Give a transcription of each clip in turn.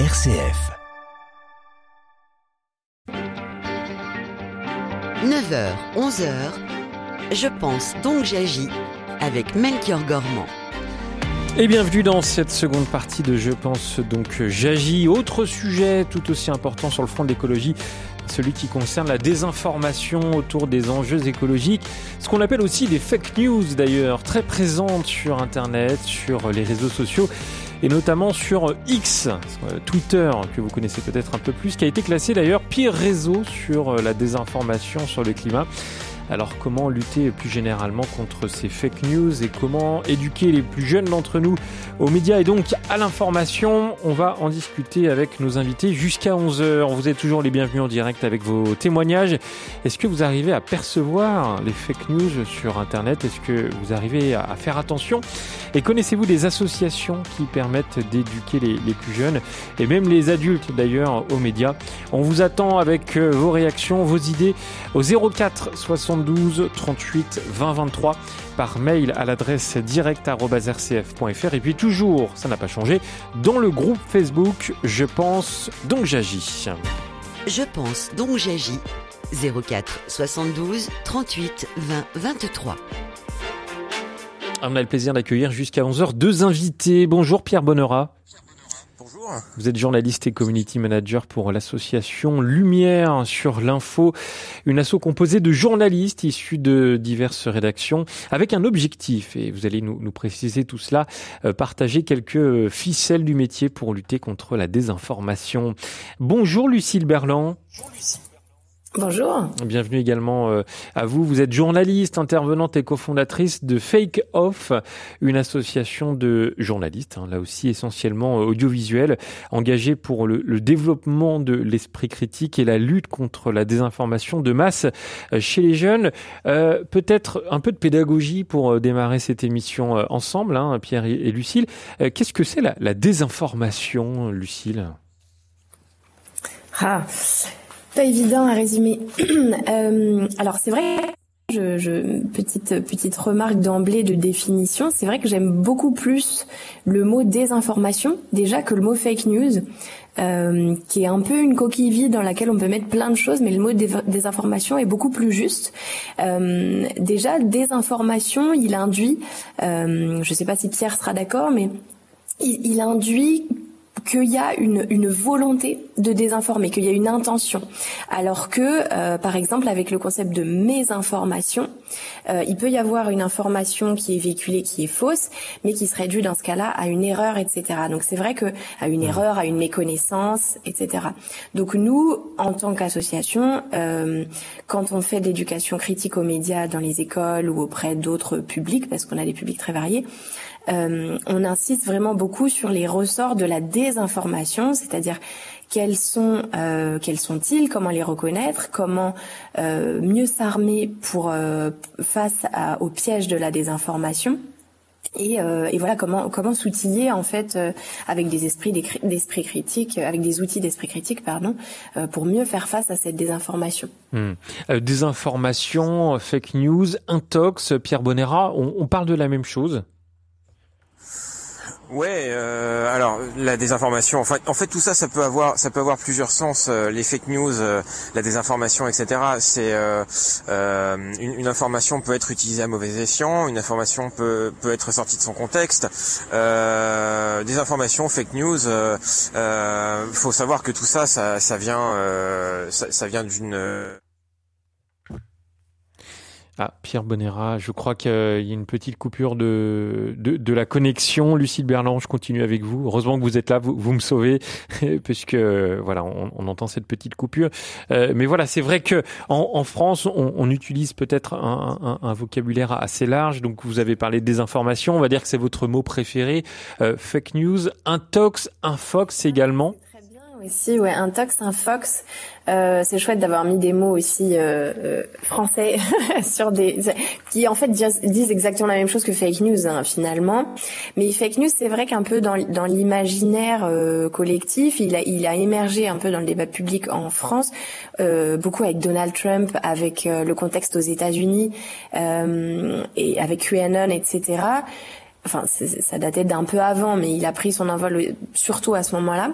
RCF. 9h, 11h, je pense donc j'agis avec Melchior Gormand. Et bienvenue dans cette seconde partie de Je pense donc j'agis. Autre sujet tout aussi important sur le front de l'écologie, celui qui concerne la désinformation autour des enjeux écologiques, ce qu'on appelle aussi des fake news d'ailleurs, très présentes sur Internet, sur les réseaux sociaux et notamment sur X, Twitter, que vous connaissez peut-être un peu plus, qui a été classé d'ailleurs pire réseau sur la désinformation sur le climat. Alors comment lutter plus généralement contre ces fake news et comment éduquer les plus jeunes d'entre nous aux médias et donc à l'information? On va en discuter avec nos invités jusqu'à 11h. Vous êtes toujours les bienvenus en direct avec vos témoignages. Est-ce que vous arrivez à percevoir les fake news sur Internet? Est-ce que vous arrivez à faire attention? Et connaissez-vous des associations qui permettent d'éduquer les, plus jeunes et même les adultes d'ailleurs aux médias? On vous attend avec euh, vos réactions, vos idées au 04 60 72 38 20 23 par mail à l'adresse direct.rcf.fr et puis toujours, ça n'a pas changé, dans le groupe Facebook Je pense donc j'agis. Je pense donc j'agis 04 72 38 20 23. On a le plaisir d'accueillir jusqu'à 11h deux invités. Bonjour Pierre Bonnera. Vous êtes journaliste et community manager pour l'association Lumière sur l'info, une asso composée de journalistes issus de diverses rédactions avec un objectif, et vous allez nous, nous préciser tout cela, euh, partager quelques ficelles du métier pour lutter contre la désinformation. Bonjour Lucille Berland. Bonjour Lucille. Bonjour. Bienvenue également euh, à vous. Vous êtes journaliste, intervenante et cofondatrice de Fake Off, une association de journalistes, hein, là aussi essentiellement euh, audiovisuelle, engagée pour le, le développement de l'esprit critique et la lutte contre la désinformation de masse euh, chez les jeunes. Euh, Peut-être un peu de pédagogie pour démarrer cette émission ensemble, hein, Pierre et Lucille. Qu'est-ce que c'est la, la désinformation, Lucille? Ah. Pas évident à résumer. euh, alors c'est vrai. Je, je, petite petite remarque d'emblée de définition, c'est vrai que j'aime beaucoup plus le mot désinformation déjà que le mot fake news, euh, qui est un peu une coquille vide dans laquelle on peut mettre plein de choses, mais le mot désinformation est beaucoup plus juste. Euh, déjà, désinformation, il induit, je ne sais pas si Pierre sera d'accord, mais il induit qu'il y a une, une, volonté de désinformer, qu'il y a une intention. Alors que, euh, par exemple, avec le concept de mésinformation, euh, il peut y avoir une information qui est véhiculée, qui est fausse, mais qui serait due dans ce cas-là à une erreur, etc. Donc c'est vrai que à une erreur, à une méconnaissance, etc. Donc nous, en tant qu'association, euh, quand on fait de l'éducation critique aux médias dans les écoles ou auprès d'autres publics, parce qu'on a des publics très variés, euh, on insiste vraiment beaucoup sur les ressorts de la désinformation, c'est-à-dire quels sont euh, quels sont-ils, comment les reconnaître, comment euh, mieux s'armer pour euh, face à, au piège de la désinformation. Et, euh, et, voilà comment comment s'outiller en fait euh, avec des esprits d'esprit critique, avec des outils d'esprit critique pardon, pour mieux faire face à cette désinformation. Mmh. désinformation, fake news, intox, Pierre Bonnera, on, on parle de la même chose? Ouais, euh, alors la désinformation. En fait, en fait, tout ça, ça peut avoir, ça peut avoir plusieurs sens. Euh, les fake news, euh, la désinformation, etc. C'est euh, euh, une, une, information peut être utilisée à mauvais escient. Une information peut peut être sortie de son contexte. Euh, désinformation, fake news. faut savoir que tout ça, ça, ça vient, ça, ça, vient d'une ah, Pierre Bonnera, je crois qu'il y a une petite coupure de, de, la connexion. Lucille Berland, je continue avec vous. Heureusement que vous êtes là, vous, vous me sauvez, puisque voilà, on, entend cette petite coupure. Euh, mais voilà, c'est vrai que en, en France, on, utilise peut-être un, un, un, vocabulaire assez large. Donc, vous avez parlé de désinformation. On va dire que c'est votre mot préféré. Euh, fake news, intox, infox également aussi, un tox, un fox. Euh, c'est chouette d'avoir mis des mots aussi euh, euh, français sur des qui en fait disent, exactement la même chose que fake news hein, finalement. Mais fake news, c'est vrai qu'un peu dans, l'imaginaire collectif, il a, émergé un peu dans le débat public en France, beaucoup avec Donald Trump, avec le contexte aux États-Unis et avec QAnon, etc. Enfin, ça datait d'un peu avant, mais il a pris son envol surtout à ce moment-là.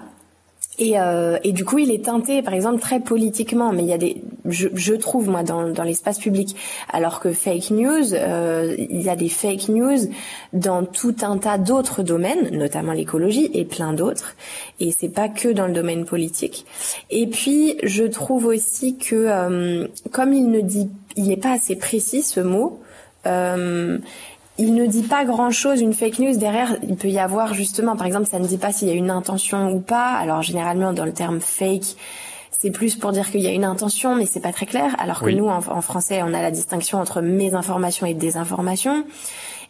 Et, euh, et, du coup, il est teinté, par exemple, très politiquement. Mais il y a des, je, je trouve moi, dans, dans l'espace public, alors que fake news, euh, il y a des fake news dans tout un tas d'autres domaines, notamment l'écologie et plein d'autres. Et c'est pas que dans le domaine politique. Et puis, je trouve aussi que, euh, comme il ne dit, il n'est pas assez précis ce mot. Euh, il ne dit pas grand-chose, une fake news derrière, il peut y avoir justement, par exemple, ça ne dit pas s'il y a une intention ou pas. Alors généralement dans le terme fake, c'est plus pour dire qu'il y a une intention, mais c'est pas très clair. Alors que nous, en, en, français, on a la distinction entre mésinformation et désinformation.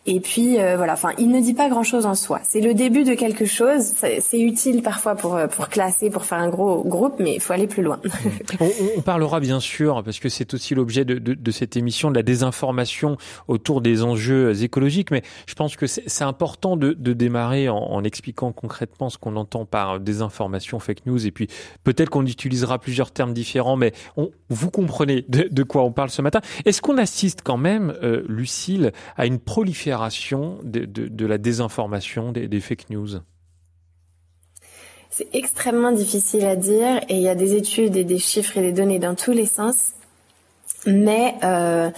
Et puis euh, voilà, enfin, il ne dit pas grand-chose en soi. C'est le début de quelque chose. C'est utile parfois pour euh, pour classer, pour faire un gros groupe, mais il faut aller plus loin. on, on, parlera bien sûr, parce que c'est aussi l'objet de, de, de, cette émission, de la désinformation autour des enjeux écologiques. Mais je pense que c'est important de, de démarrer en, en, expliquant concrètement ce qu'on entend par désinformation, fake news, et puis peut-être qu'on utilisera plusieurs termes différents, mais on, vous comprenez de, quoi on parle ce matin. Est-ce qu'on assiste quand même, euh, Lucille, à une prolifération de, la désinformation, des, fake news C'est extrêmement difficile à dire et il y a des études et des chiffres et des données dans tous les sens. Mais euh,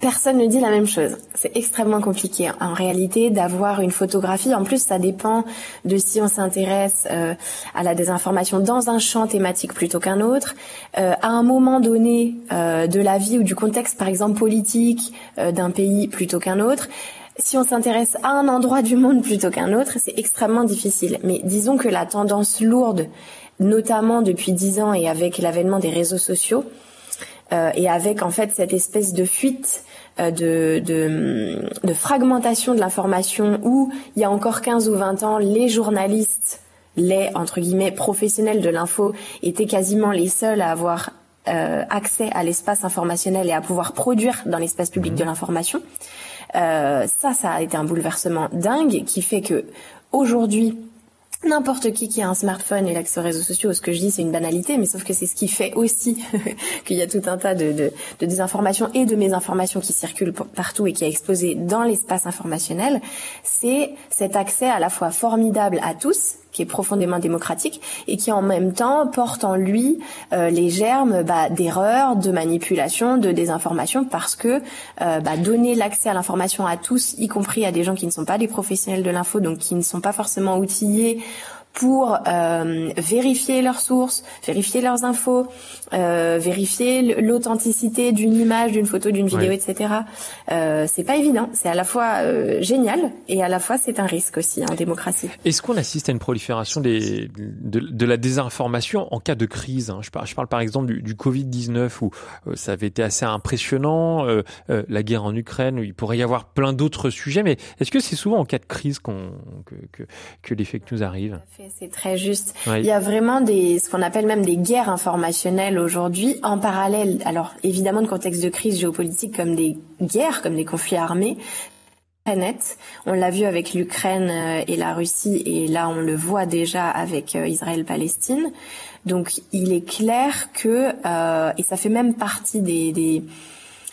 personne ne dit la même chose. C'est extrêmement compliqué en réalité d'avoir une photographie. En plus, ça dépend de si on s'intéresse euh, à la désinformation dans un champ thématique plutôt qu'un autre, euh, à un moment donné de la vie ou du contexte, par exemple politique d'un pays plutôt qu'un autre si on s'intéresse à un endroit du monde plutôt qu'un autre, c'est extrêmement difficile. Mais disons que la tendance lourde, notamment depuis dix ans et avec l'avènement des réseaux sociaux, euh, et avec en fait cette espèce de fuite euh, de, de, de, fragmentation de l'information où il y a encore 15 ou 20 ans, les journalistes, les entre guillemets professionnels de l'info étaient quasiment les seuls à avoir euh, accès à l'espace informationnel et à pouvoir produire dans l'espace public de l'information. Euh, ça, ça a été un bouleversement dingue qui fait que aujourd'hui, N'importe qui qui a un smartphone et l'accès aux réseaux sociaux, ce que je dis c'est une banalité, mais sauf que c'est ce qui fait aussi qu'il y a tout un tas de, de, de, désinformations et de mésinformations qui circulent partout et qui a explosé dans l'espace informationnel, c'est cet accès à la fois formidable à tous, qui est profondément démocratique et qui en même temps porte en lui euh, les germes bah, d'erreurs, de manipulation, de désinformation, parce que euh, bah, donner l'accès à l'information à tous, y compris à des gens qui ne sont pas des professionnels de l'info, donc qui ne sont pas forcément outillés pour euh, vérifier leurs sources, vérifier leurs infos, euh, vérifier l'authenticité d'une image, d'une photo, d'une vidéo, etc. Euh, c'est pas évident. C'est à la fois euh, génial et à la fois c'est un risque aussi en démocratie. Est-ce qu'on assiste à une prolifération des, de, de, la désinformation en cas de crise hein? Je, parle, je, parle, par exemple du, du Covid-19 où euh, ça avait été assez impressionnant, euh, la guerre en Ukraine, où il pourrait y avoir plein d'autres sujets, mais est-ce que c'est souvent en cas de crise qu'on que, que, que les fake news arrivent? C'est très juste. Oui. Il y a vraiment des, ce qu'on appelle même des guerres informationnelles aujourd'hui en parallèle. Alors évidemment, de contexte de crise géopolitique comme des guerres, comme des conflits armés. Très net. On l'a vu avec l'Ukraine et la Russie et là on le voit déjà avec Israël-Palestine. Donc il est clair que euh, et ça fait même partie des, des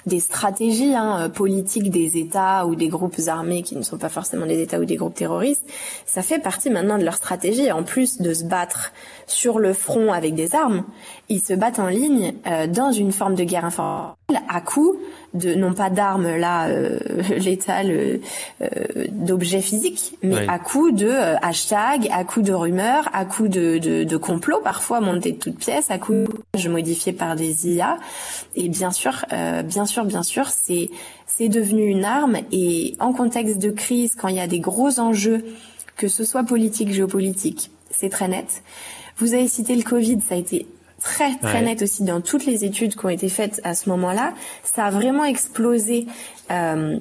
des stratégies hein, politiques des États ou des groupes armés qui ne sont pas forcément des États ou des groupes terroristes, ça fait partie maintenant de leur stratégie. En plus de se battre sur le front avec des armes, ils se battent en ligne euh, dans une forme de guerre informelle à coup de non pas d'armes là euh, létales euh, d'objets physiques, mais oui. à coup de euh, hashtags, à coup de rumeurs, à coup de, de, de complots parfois montés de toutes pièces, à coup de modifiés par des IA. Et bien sûr, euh, bien sûr, bien sûr, c'est c'est devenu une arme. Et en contexte de crise, quand il y a des gros enjeux, que ce soit politique, géopolitique, c'est très net. Vous avez cité le Covid, ça a été très très ouais. net aussi dans toutes les études qui ont été faites à ce moment-là. Ça a vraiment explosé. Euh,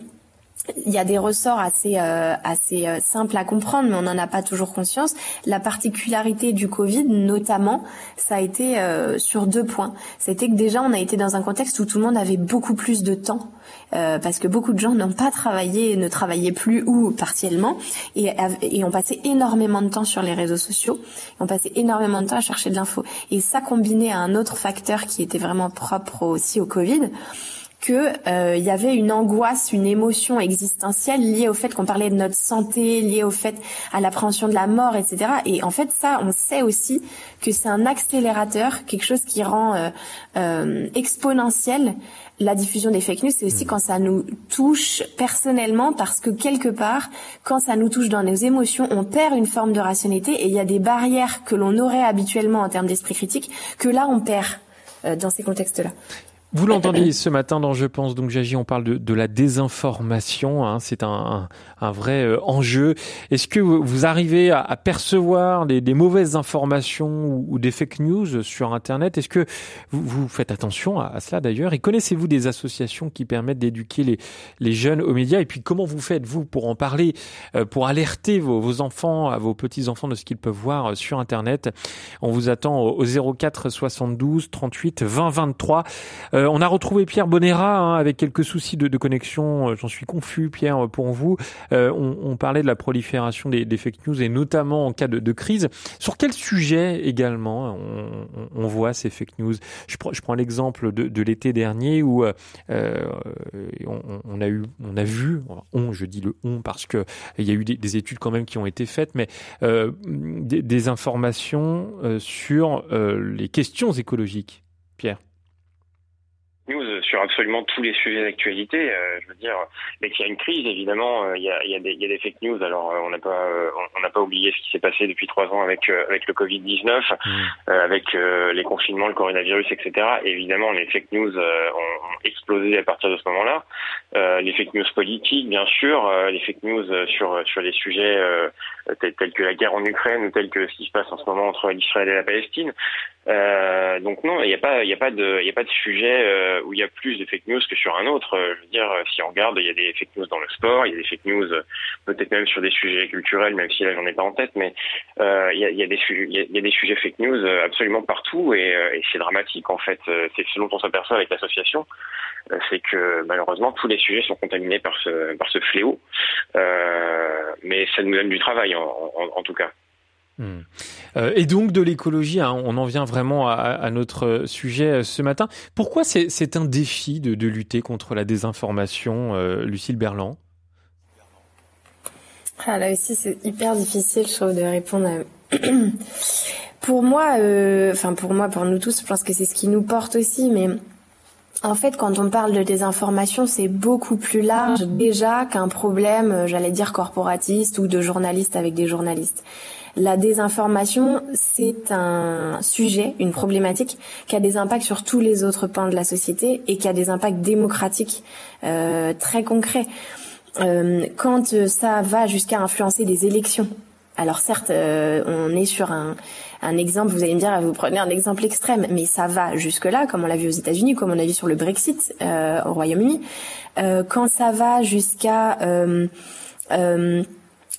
il y a des ressorts assez euh, assez euh, simples à comprendre, mais on n'en a pas toujours conscience. La particularité du Covid, notamment, ça a été euh, sur deux points. C'était que déjà, on a été dans un contexte où tout le monde avait beaucoup plus de temps, euh, parce que beaucoup de gens n'ont pas travaillé, ne travaillaient plus ou partiellement, et, et ont passé énormément de temps sur les réseaux sociaux, ont passé énormément de temps à chercher de l'info. Et ça, combiné à un autre facteur qui était vraiment propre aussi au Covid, que euh, il y avait une angoisse, une émotion existentielle liée au fait qu'on parlait de notre santé, liée au fait à l'appréhension de la mort, etc. Et en fait, ça, on sait aussi que c'est un accélérateur, quelque chose qui rend euh, euh, exponentiel la diffusion des fake news, c'est aussi mmh. quand ça nous touche personnellement, parce que quelque part, quand ça nous touche dans nos émotions, on perd une forme de rationalité et il y a des barrières que l'on aurait habituellement en termes d'esprit critique que là on perd dans ces contextes-là. Vous l'entendez ce matin dans Je pense donc j'agis, on parle de, de la désinformation, hein, c'est un, un, vrai euh, enjeu. Est-ce que vous arrivez à, à percevoir des, des, mauvaises informations ou, des fake news sur Internet? Est-ce que vous, vous, faites attention à, cela d'ailleurs? Et connaissez-vous des associations qui permettent d'éduquer les, les, jeunes aux médias? Et puis comment vous faites vous pour en parler, euh, pour alerter vos, vos enfants, vos petits-enfants de ce qu'ils peuvent voir euh, sur Internet? On vous attend au, 04 72 38 20 23. Euh, on a retrouvé Pierre Bonera hein, avec quelques soucis de, connexion. Euh, j'en suis confus, Pierre, pour vous. Euh, on, parlait de la prolifération des, fake news et notamment en cas de, crise. Sur quel sujet également on, voit ces fake news? Je, prends l'exemple de, l'été dernier où on, a eu, on a vu, on, je dis le on parce que il y a eu des, études quand même qui ont été faites, mais des, informations sur les questions écologiques. Pierre news sur absolument tous les sujets d'actualité. Euh, je veux dire, mais qu'il y a une crise, évidemment, euh, il, y a, il, y a des, il y, a, des, fake news. Alors, euh, on n'a pas, on n'a pas oublié ce qui s'est passé depuis trois ans avec avec le Covid 19, mmh. avec les confinements, le coronavirus, etc. évidemment, les fake news ont, explosé à partir de ce moment-là. les fake news politiques, bien sûr, les fake news sur sur les sujets tels, tels, que la guerre en Ukraine ou tels que ce qui se passe en ce moment entre l'Israël et la Palestine. Euh, donc non, il n'y a pas, il a pas de, il a pas de sujet euh, où il y a plus de fake news que sur un autre. Euh, je veux dire, si on regarde, il y a des fake news dans le sport, il y a des fake news peut-être même sur des sujets culturels, même si là j'en ai pas en tête, mais il y, a, des sujets, il y a, des sujets fake news absolument partout et, c'est dramatique en fait. C'est ce dont on s'aperçoit avec l'association, c'est que malheureusement tous les sujets sont contaminés par ce, par ce fléau. mais ça nous donne du travail en tout cas. Hmm. Euh, et donc de l'écologie, hein, on en vient vraiment à, notre sujet euh, ce matin. Pourquoi c'est un défi de, lutter contre la désinformation, euh, Lucille Berland? Ah, Là aussi, c'est hyper difficile, je trouve, de répondre. pour moi, enfin pour moi, pour nous tous, je pense que c'est ce qui nous porte aussi, mais en fait, quand on parle de désinformation, c'est beaucoup plus large déjà qu'un problème, j'allais dire, corporatiste ou de journalistes avec des journalistes. La désinformation, c'est un sujet, une problématique qui a des impacts sur tous les autres pans de la société et qui a des impacts démocratiques euh, très concrets. Euh, quand ça va jusqu'à influencer des élections, alors certes, euh, on est sur un, un, exemple, vous allez me dire, vous prenez un exemple extrême, mais ça va jusque-là, comme on l'a vu aux États-Unis, comme on a vu sur le Brexit euh, au Royaume-Uni. Euh, quand ça va jusqu'à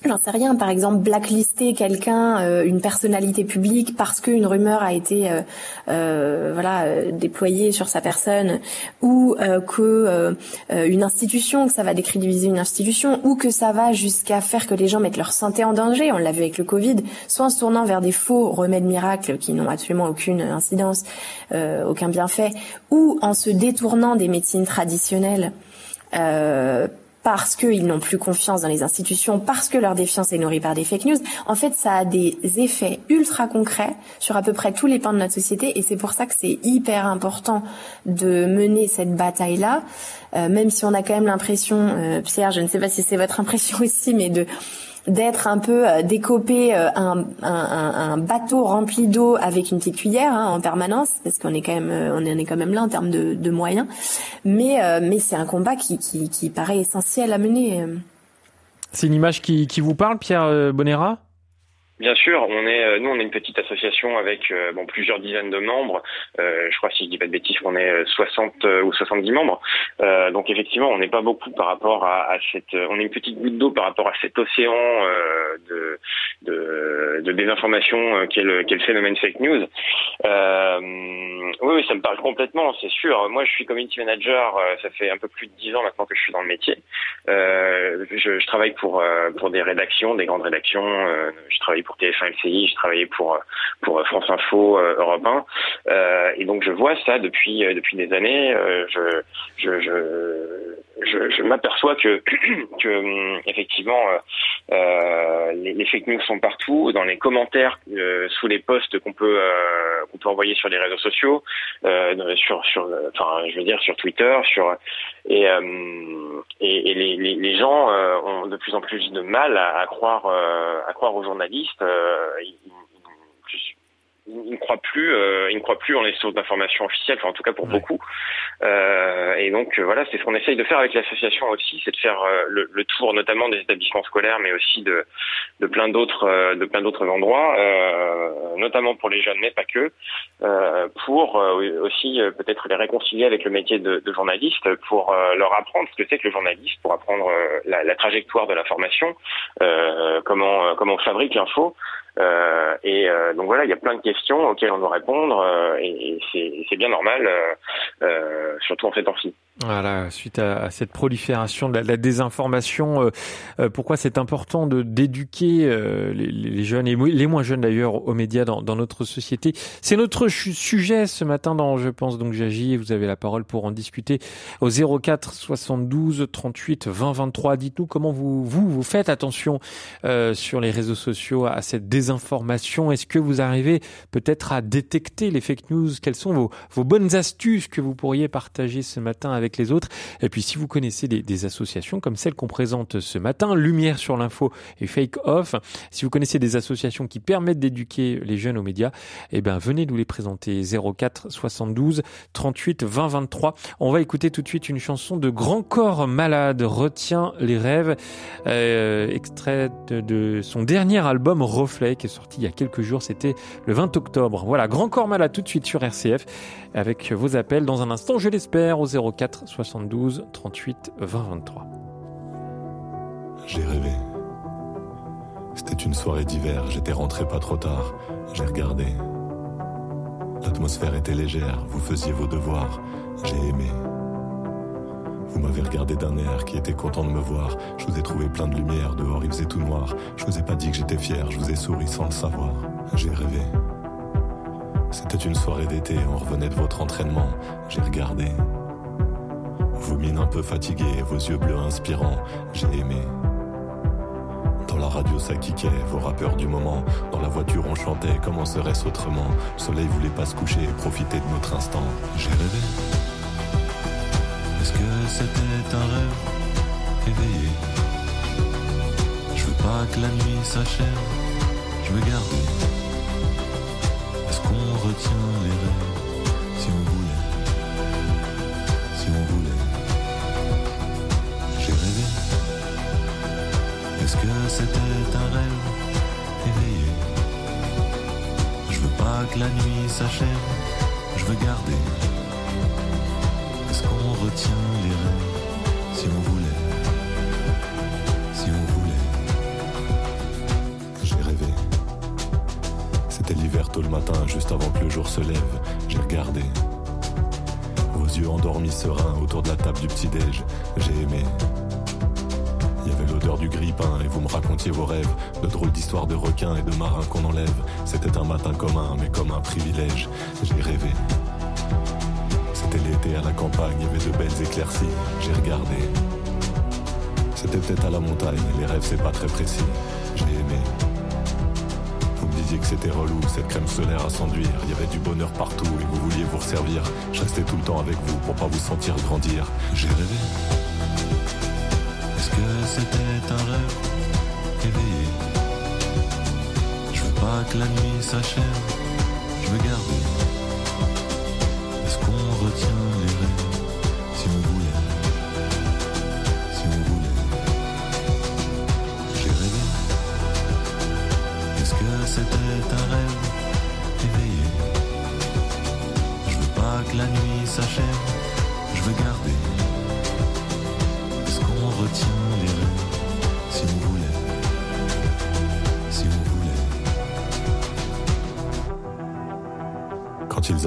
j'en sais rien, par exemple blacklister quelqu'un, euh, une personnalité publique parce qu'une rumeur a été euh, euh, voilà déployée sur sa personne, ou que une institution, que ça va décrédibiliser une institution, ou que ça va jusqu'à faire que les gens mettent leur santé en danger. On l'a vu avec le Covid, soit en se tournant vers des faux remèdes miracles qui n'ont absolument aucune incidence, aucun bienfait, ou en se détournant des médecines traditionnelles. Parce qu'ils n'ont plus confiance dans les institutions, parce que leur défiance est nourrie par des fake news, en fait, ça a des effets ultra concrets sur à peu près tous les pans de notre société, et c'est pour ça que c'est hyper important de mener cette bataille-là, euh, même si on a quand même l'impression, euh, Pierre, je ne sais pas si c'est votre impression aussi, mais de d'être un peu euh, décoper euh, un, un, un, bateau rempli d'eau avec une petite cuillère hein, en permanence, parce qu'on est quand même euh, on en est quand même là en termes de, de moyens. Mais mais c'est un combat qui, qui, qui paraît essentiel à mener. C'est une image qui, qui vous parle, Pierre Bonera? Bien sûr, on est euh, nous on est une petite association avec euh, bon plusieurs dizaines de membres. Euh, je crois si je dis pas de bêtises qu'on est 60 ou 70 membres. donc effectivement, on n'est pas beaucoup par rapport à, à, cette on est une petite goutte d'eau par rapport à cet océan de, de, de désinformation qu'est le, le, phénomène fake news. Oui, ça me parle complètement, c'est sûr. Moi, je suis community manager, euh, ça fait un peu plus de dix ans maintenant que je suis dans le métier. Euh, je, je, travaille pour euh, pour des rédactions, des grandes rédactions. Euh, je travaille pour TF1 LCI, je travaillais pour pour France Info, Europe 1. et donc, je vois ça depuis depuis des années. je, je, je je, je m'aperçois que, que effectivement euh, les, les, fake news sont partout, dans les commentaires euh, sous les posts qu'on peut euh, peut envoyer sur les réseaux sociaux, sur sur enfin je veux dire sur Twitter, sur et et, et les, gens ont de plus en plus de mal à, croire à croire aux journalistes. Il ne croit plus, euh, il ne croit plus en les sources d'information officielles, enfin en tout cas pour beaucoup. Euh, et donc euh, voilà, c'est ce qu'on essaye de faire avec l'association aussi, c'est de faire euh, le, le, tour notamment des établissements scolaires, mais aussi de, de plein d'autres, euh, de plein d'autres endroits, notamment pour les jeunes, mais pas que, pour aussi peut-être les réconcilier avec le métier de, de journaliste, pour leur apprendre ce que c'est que le journaliste, pour apprendre la, la, trajectoire de la formation, comment comment on fabrique l'info. Euh, et euh, donc voilà, il y a plein de questions auxquelles on doit répondre euh, et, c'est bien normal, surtout en fait temps-ci. Voilà, suite à, cette prolifération de la, désinformation, pourquoi c'est important de d'éduquer les, les, jeunes et les moins jeunes d'ailleurs aux médias dans, dans, notre société? C'est notre sujet ce matin dans Je pense donc j'agis. Vous avez la parole pour en discuter au 04 72 38 20 23. Dites-nous comment vous vous vous faites attention sur les réseaux sociaux à cette désinformation Est-ce que vous arrivez peut-être à détecter les fake news? Quelles sont vos, vos bonnes astuces que vous pourriez partager ce matin les autres Et puis si vous connaissez des, associations comme celle qu'on présente ce matin, Lumière sur l'info et Fake Off, si vous connaissez des associations qui permettent d'éduquer les jeunes aux médias, eh ben venez nous les présenter 04 72 38 20 23. On va écouter tout de suite une chanson de Grand Corps Malade, Retiens les rêves, euh, extrait de son dernier album Reflet qui est sorti il y a quelques jours, c'était le 20 octobre. Voilà, Grand Corps Malade tout de suite sur RCF avec vos appels dans un instant, je l'espère, au 04 72 38 20 23. J'ai rêvé. C'était une soirée d'hiver, j'étais rentré pas trop tard. J'ai regardé. L'atmosphère était légère, vous faisiez vos devoirs. J'ai aimé. Vous m'avez regardé d'un air qui était content de me voir. Je vous ai trouvé plein de lumière, dehors il faisait tout noir. Je vous ai pas dit que j'étais fier, je vous ai souri sans le savoir. J'ai rêvé. C'était une soirée d'été, on revenait de votre entraînement. J'ai regardé. Vos mines un peu fatiguées, vos yeux bleus inspirants. J'ai aimé. Dans la radio ça kickait, vos rappeurs du moment. Dans la voiture on chantait, comment serait-ce autrement? Le soleil voulait pas se coucher profiter de notre instant. J'ai rêvé. Est-ce que c'était un rêve? Éveillé Je veux pas que la nuit s'achève, je veux garder. Est-ce qu'on retient les rêves? Si on voulait Si on voulait Est-ce que c'était un rêve éveillé Je veux pas que la nuit s'achève, je veux garder on retient les rêves si on voulait, si on voulait. J'ai rêvé. C'était l'hiver tôt le matin, juste avant que le jour se lève. J'ai regardé. Vos yeux endormis sereins autour de la table du petit-déj. J'ai aimé. Il y avait l'odeur du grille-pain et vous me racontiez vos rêves, de drôles d'histoires de requins et de marins qu'on enlève. C'était un matin commun, mais comme un privilège. J'ai rêvé. C'était l'été à la campagne, il de belles éclaircies. J'ai regardé. C'était peut-être à la montagne, les rêves c'est pas très précis. J'ai aimé. Vous me disiez que c'était relou, cette crème solaire à s'enduire. Il y avait du bonheur partout et vous vouliez vous resservir. Je restais tout le temps avec vous pour pas vous sentir grandir. J'ai rêvé. Est-ce c'était un rêve éveillé Je veux pas que la nuit s'achève. Je veux garder retient les rêves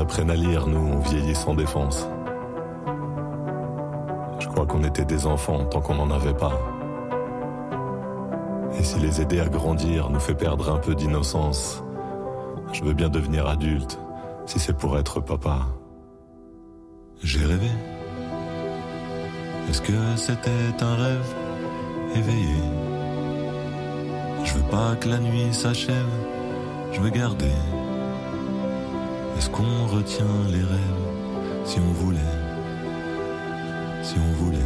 apprennent à lire, nous, on vieillit sans défense. Je crois qu'on était des enfants tant qu'on n'en avait pas. Et si les aider à grandir nous fait perdre un peu d'innocence, je veux bien devenir adulte si c'est pour être papa. J'ai rêvé. Est-ce que c'était un rêve éveillé? Je veux pas que la nuit s'achève, je veux garder. Est-ce qu'on retient les rêves si on voulait Si on voulait?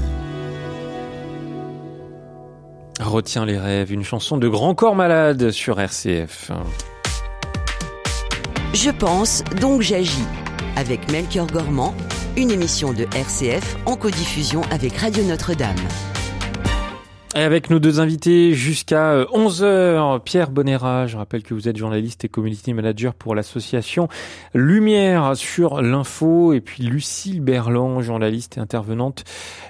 Retiens les rêves, une chanson de Grand Corps Malade sur RCF. Je pense, donc j'agis. Avec Melchior Gormand, une émission de RCF en codiffusion avec Radio Notre-Dame. Et avec nos deux invités jusqu'à 11h, euh, Pierre Bonera, je rappelle que vous êtes journaliste et community manager pour l'association Lumière sur l'info, et puis Lucille Berland, journaliste et intervenante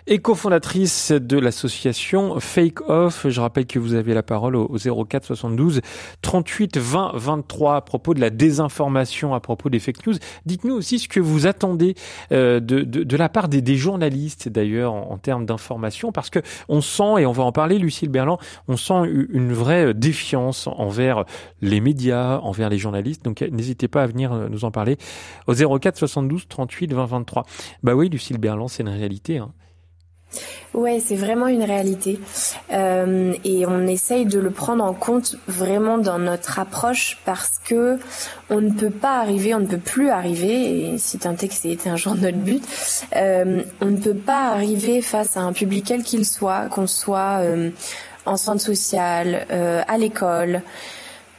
et cofondatrice de l'association Fake Off. Je rappelle que vous avez la parole au 04 72 38 20 23 à propos de la désinformation, à propos des fake news. Dites-nous aussi ce que vous attendez euh, de, de, la part des, des journalistes d'ailleurs en, en termes d'information, parce que on sent et on va en parler, Lucille Berland, on sent une vraie défiance envers les médias, envers les journalistes. Donc n'hésitez pas à venir nous en parler au 04 72 38 20 23. Bah oui, Lucille Berland, c'est une réalité. Hein. Ouais, c'est vraiment une réalité. Euh, et on essaye de le prendre en compte vraiment dans notre approche parce que on ne peut pas arriver, on ne peut plus arriver, et si tant est que c'était un jour notre but, euh, on ne peut pas arriver face à un public quel qu'il soit, qu'on soit euh, en centre social, euh, à l'école,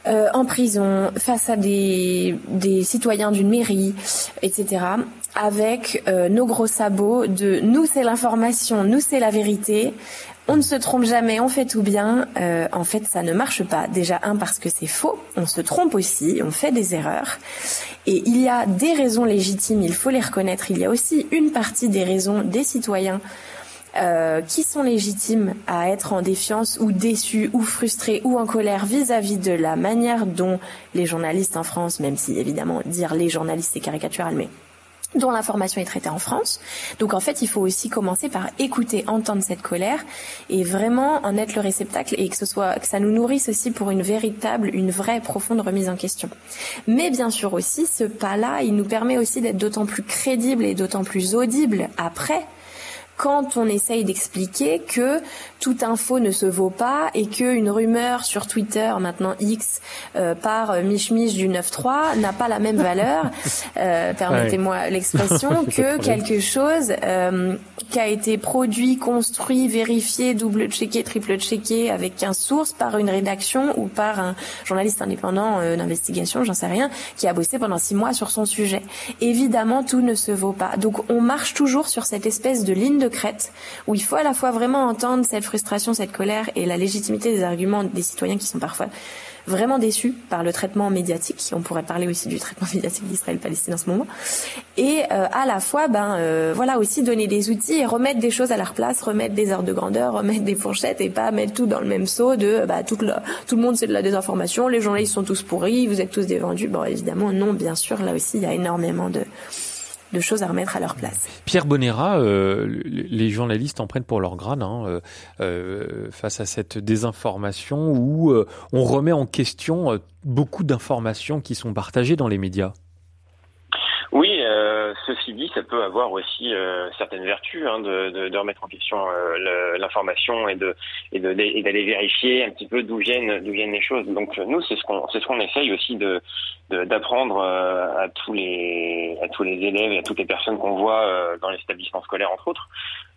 euh, en prison, face à des, des citoyens d'une mairie, etc., avec euh, nos gros sabots de nous c'est l'information, nous c'est la vérité, on ne se trompe jamais, on fait tout bien. Euh, en fait, ça ne marche pas. Déjà, un, parce que c'est faux, on se trompe aussi, on fait des erreurs. Et il y a des raisons légitimes, il faut les reconnaître. Il y a aussi une partie des raisons des citoyens euh, qui sont légitimes à être en défiance ou déçus ou frustrés ou en colère vis-à-vis de la manière dont les journalistes en France, même si évidemment dire les journalistes c'est caricatural, mais dont l'information est traitée en France. Donc en fait, il faut aussi commencer par écouter, entendre cette colère et vraiment en être le réceptacle et que ce soit que ça nous nourrisse aussi pour une véritable, une vraie profonde remise en question. Mais bien sûr aussi, ce pas-là, il nous permet aussi d'être d'autant plus crédible et d'autant plus audible après quand on essaye d'expliquer que toute info ne se vaut pas et qu'une rumeur sur Twitter, maintenant X, euh, par Mich Mich du 9.3 n'a pas la même valeur, euh, permettez-moi l'expression, que quelque chose euh, qui a été produit, construit, vérifié, double-checké, triple-checké avec 15 sources par une rédaction ou par un journaliste indépendant euh, d'investigation, j'en sais rien, qui a bossé pendant six mois sur son sujet. Évidemment, tout ne se vaut pas. Donc on marche toujours sur cette espèce de ligne de crête où il faut à la fois vraiment entendre cette frustration, cette colère et la légitimité des arguments des citoyens qui sont parfois vraiment déçus par le traitement médiatique. On pourrait parler aussi du traitement médiatique d'Israël-Palestine en ce moment. Et euh, à la fois, ben euh, voilà aussi donner des outils et remettre des choses à leur place, remettre des heures de grandeur, remettre des fourchettes et pas mettre tout dans le même seau de bah, tout, le, tout le monde c'est de la désinformation, les journalistes sont tous pourris, vous êtes tous des. Bon évidemment non, bien sûr là aussi il y a énormément de de choses à remettre à leur place. Pierre Bonera, euh, les journalistes en prennent pour leur grade hein, euh, euh, face à cette désinformation où on remet en question beaucoup d'informations qui sont partagées dans les médias. Euh, ceci dit, ça peut avoir aussi euh, certaines vertus hein, de, remettre en question euh, l'information et d'aller vérifier un petit peu d'où viennent les choses. Donc nous, c'est ce qu'on essaye aussi d'apprendre euh, à tous les à tous les élèves et à toutes les personnes qu'on voit dans l'établissement scolaire entre autres.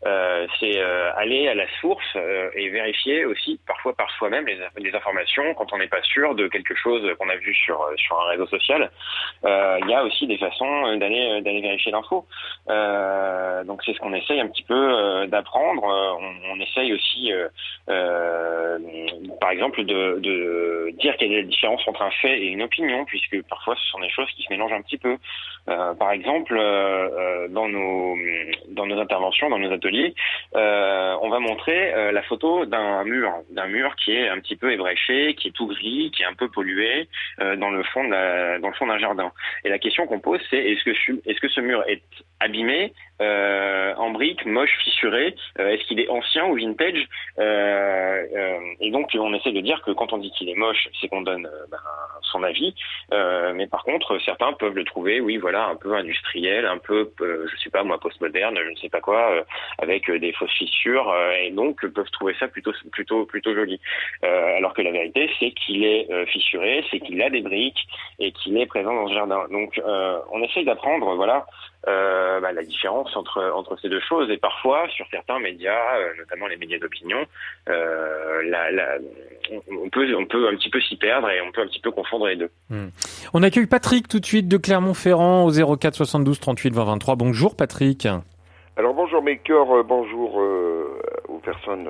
Euh, c'est aller à la source et vérifier aussi parfois par soi-même les, informations quand on n'est pas sûr de quelque chose qu'on a vu sur un réseau social. Il y a aussi des façons d'aller vérifier l'info. donc c'est ce qu'on essaye un petit peu d'apprendre. On, essaye aussi, par exemple, de, dire qu'il y a des différences entre un fait et une opinion, puisque parfois ce sont des choses qui se mélangent un petit peu. par exemple, dans nos interventions, dans nos ateliers, on va montrer la photo d'un mur, d'un mur qui est un petit peu ébréché, qui est tout gris, qui est un peu pollué euh, dans le fond d'un jardin. Et la question qu'on pose, c'est est-ce que est-ce que ce mur est abîmé, euh, en briques, moche, fissuré euh, Est-ce qu'il est ancien ou vintage euh, euh, Et donc on essaie de dire que quand on dit qu'il est moche, c'est qu'on donne ben, son avis. mais par contre, certains peuvent le trouver, oui, voilà, un peu industriel, un peu, je sais pas moi, postmoderne, je ne sais pas quoi, avec des fausses fissures, et donc peuvent trouver ça plutôt plutôt plutôt joli. alors que la vérité, c'est qu'il est fissuré, c'est qu'il a des briques et qu'il est présent dans ce jardin. Donc on essaye d'apprendre, voilà. Euh, bah, la différence entre entre ces deux choses et parfois sur certains médias, euh, notamment les médias d'opinion, euh, la, la, on peut on peut un petit peu s'y perdre et on peut un petit peu confondre les deux. Hmm. On accueille Patrick tout de suite de Clermont-Ferrand au 04 72 38 20 23. Bonjour Patrick. Alors bonjour mes cœurs, bonjour aux personnes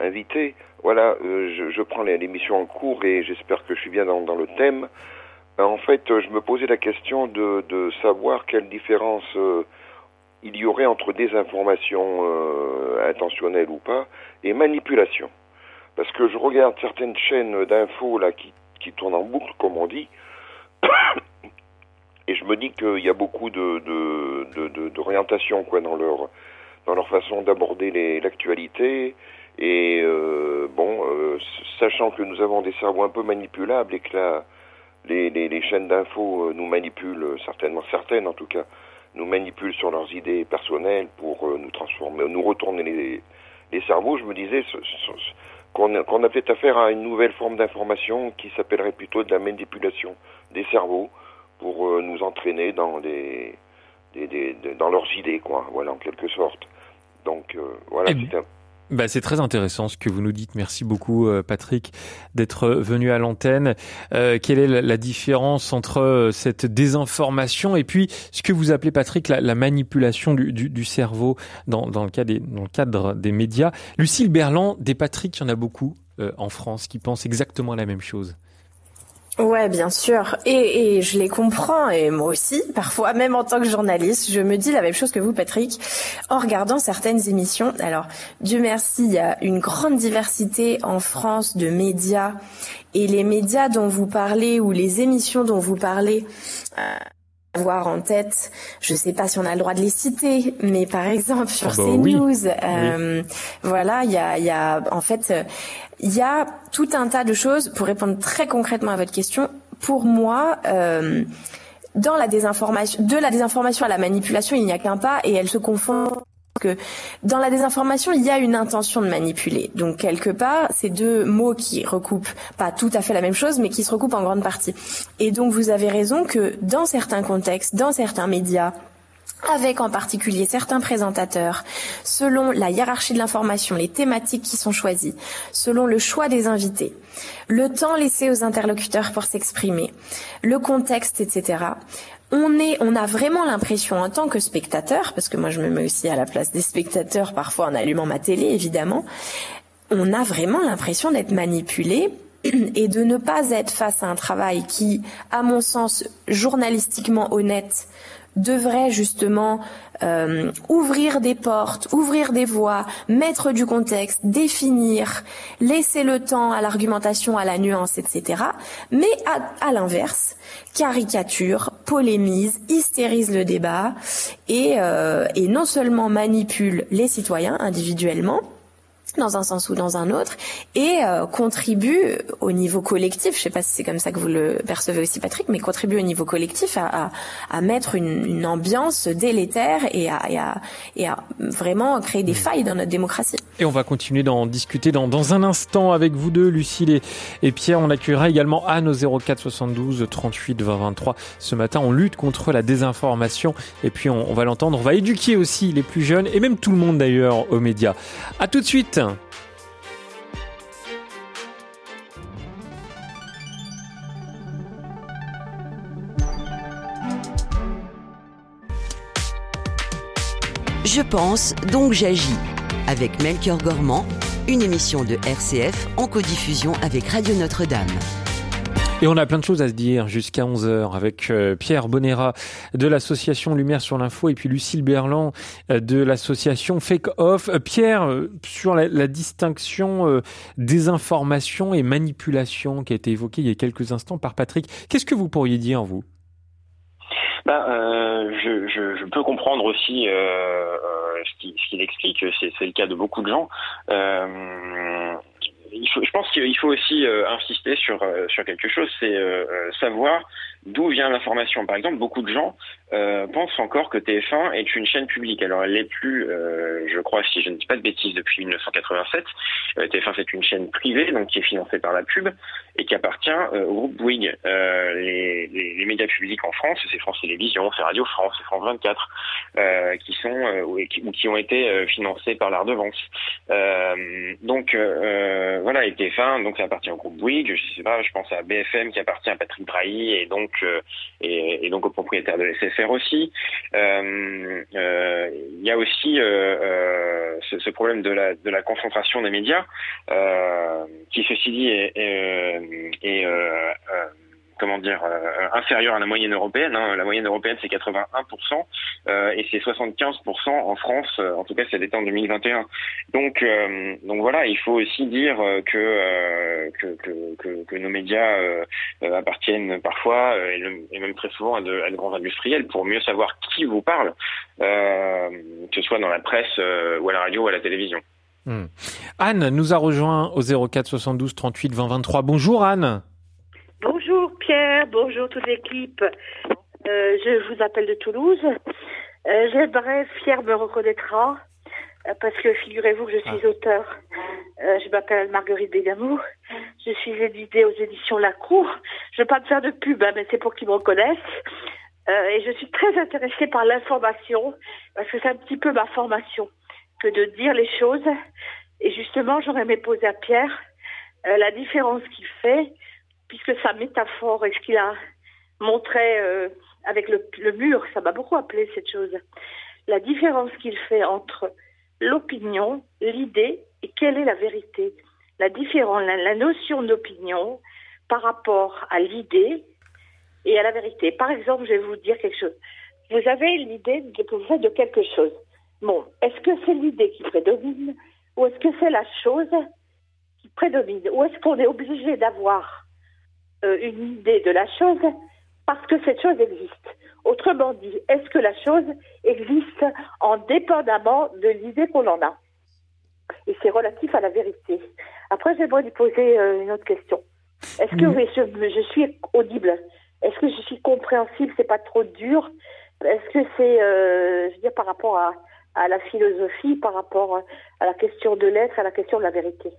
invitées. Voilà, je, je, prends l'émission en cours et j'espère que je suis bien dans, le thème. Ben, en fait, je me posais la question de, de savoir quelle différence euh, il y aurait entre désinformation euh, intentionnelle ou pas et manipulation. Parce que je regarde certaines chaînes d'infos là qui, qui tournent en boucle, comme on dit, et je me dis qu'il y a beaucoup de, de, d'orientation quoi dans leur dans leur façon d'aborder l'actualité et euh, bon, sachant que nous avons des cerveaux un peu manipulables et que là les, les, chaînes d'infos euh, nous manipulent, euh, certainement certaines en tout cas, nous manipulent sur leurs idées personnelles pour euh, nous transformer, nous retourner les, les cerveaux. Je me disais qu'on a, qu'on a peut-être affaire à une nouvelle forme d'information qui s'appellerait plutôt de la manipulation des cerveaux pour nous entraîner dans des, des, des, dans leurs idées, quoi. Voilà, en quelque sorte. Donc voilà, eh c'est un bah, c'est très intéressant ce que vous nous dites. Merci beaucoup, euh, Patrick, d'être venu à l'antenne. Euh, quelle est la, différence entre euh, cette désinformation et puis ce que vous appelez, Patrick, la, la manipulation du, du, du, cerveau dans, dans, le cas des, dans le cadre des médias? Lucille Berland, des Patrick, il y en a beaucoup en France qui pensent exactement la même chose. Ouais, bien sûr. Et, et, je les comprends, et moi aussi, parfois, même en tant que journaliste, je me dis la même chose que vous, Patrick, en regardant certaines émissions. Alors, Dieu merci, il y a une grande diversité en France de médias, et les médias dont vous parlez, ou les émissions dont vous parlez, euh, avoir en tête, je sais pas si on a le droit de les citer, mais par exemple sur ah bah CNews, euh, voilà, il y a, y a, en fait, il y a tout un tas de choses pour répondre très concrètement à votre question. Pour moi, euh, dans la désinformation, de la désinformation à la manipulation, il n'y a qu'un pas et elle se confond que dans la désinformation, il y a une intention de manipuler. Donc quelque part, c'est deux mots qui recoupent pas tout à fait la même chose, mais qui se recoupent en grande partie. Et donc vous avez raison que dans certains contextes, dans certains médias, avec en particulier certains présentateurs, selon la hiérarchie de l'information, les thématiques qui sont choisies, selon le choix des invités, le temps laissé aux interlocuteurs pour s'exprimer, le contexte, etc on a vraiment l'impression en tant que spectateur, parce que moi je me mets aussi à la place des spectateurs parfois en allumant ma télé évidemment, on a vraiment l'impression d'être manipulé et de ne pas être face à un travail qui, à mon sens, journalistiquement honnête, devrait justement euh, ouvrir des portes, ouvrir des voies, mettre du contexte, définir, laisser le temps à l'argumentation, à la nuance, etc. Mais à, l'inverse, caricature, polémise, hystérise le débat et, euh, et non seulement manipule les citoyens individuellement, dans un sens ou dans un autre, et euh, contribue au niveau collectif, je ne sais pas si c'est comme ça que vous le percevez aussi Patrick, mais contribue au niveau collectif à, à, à mettre une, une, ambiance délétère et à, et à, et à vraiment créer des failles dans notre démocratie. Et on va continuer d'en discuter dans, dans un instant avec vous deux, Lucille et, et Pierre. On accueillera également Anne au 04 72 38 20 23. Ce matin, on lutte contre la désinformation et puis on, on va l'entendre, on va éduquer aussi les plus jeunes et même tout le monde d'ailleurs aux médias. À tout de suite je pense, donc j'agis. Avec Melchior Gormand, une émission de RCF en codiffusion avec Radio Notre-Dame. Et on a plein de choses à se dire jusqu'à 11h avec euh, Pierre Bonera de l'association Lumière sur l'info et puis Lucille Berland euh, de l'association Fake Off. Euh, Pierre, sur la, distinction désinformation et manipulation qui a été évoquée il y a quelques instants par Patrick, qu'est-ce que vous pourriez dire, vous? Ben, euh, je, peux comprendre aussi ce qu'il explique. C'est le cas de beaucoup de gens. Je pense qu'il faut aussi euh, insister sur euh, sur quelque chose, c'est euh, savoir d'où vient l'information. Par exemple, beaucoup de gens pensent encore que TF1 est une chaîne publique. Alors elle l'est plus, je crois, si je ne dis pas de bêtises, depuis 1987. TF1 c'est une chaîne privée, donc qui est financée par la pub et qui appartient au groupe Bouygues. Les, médias publics en France, c'est France Télévisions, c'est Radio France, c'est France 24, qui sont ou qui, ont été financés par la redevance. donc voilà, et TF1, donc ça appartient au groupe Bouygues, je sais pas, je pense à BFM qui appartient à Patrick Drahi et donc euh, et, donc au propriétaire de Aussi. Euh, euh, il y a aussi ce, ce, problème de la concentration des médias, qui ceci dit est comment dire euh, inférieure à la moyenne européenne. Hein. La moyenne européenne c'est 81% euh, et c'est 75% en France. Euh, en tout cas, c'est en 2021. Donc euh, donc voilà, il faut aussi dire que que, que, que, nos médias appartiennent parfois et, même très souvent à de, à de, grands industriels pour mieux savoir qui vous parle, que ce soit dans la presse ou à la radio ou à la télévision. Hmm. Anne nous a rejoint au 04 72 38 20 23. Bonjour Anne. Bonjour Pierre, bonjour toute l'équipe. Euh, je vous appelle de Toulouse. Euh, J'aimerais, Pierre me reconnaîtra, euh, parce que figurez-vous que je suis ah. auteur. Euh, je m'appelle Marguerite Bégamou. Je suis éditée aux éditions La Cour. Je ne veux pas me faire de pub, hein, mais c'est pour qu'ils me reconnaissent. Et je suis très intéressée par l'information, parce que c'est un petit peu ma formation que de dire les choses. Et justement, j'aurais aimé poser à Pierre la différence qu'il fait puisque sa métaphore et ce qu'il a montré euh, avec le, mur, ça m'a beaucoup appelé cette chose. La différence qu'il fait entre l'opinion, l'idée et quelle est la vérité. La différence, la, notion d'opinion par rapport à l'idée et à la vérité. Par exemple, je vais vous dire quelque chose. Vous avez l'idée que vous faites de quelque chose. Bon, est-ce que c'est l'idée qui prédomine ou est-ce que c'est la chose qui prédomine? Ou est-ce qu'on est obligé d'avoir euh, une idée de la chose parce que cette chose existe. Autrement dit, est-ce que la chose existe indépendamment de l'idée qu'on en a? Et c'est relatif à la vérité. Après, j'aimerais lui poser euh, une autre question. Est-ce que je, suis audible? Est-ce que je suis compréhensible? C'est pas trop dur? Est-ce que c'est, euh, je veux dire, par rapport à, à la philosophie, par rapport à la question de l'être, à la question de la vérité?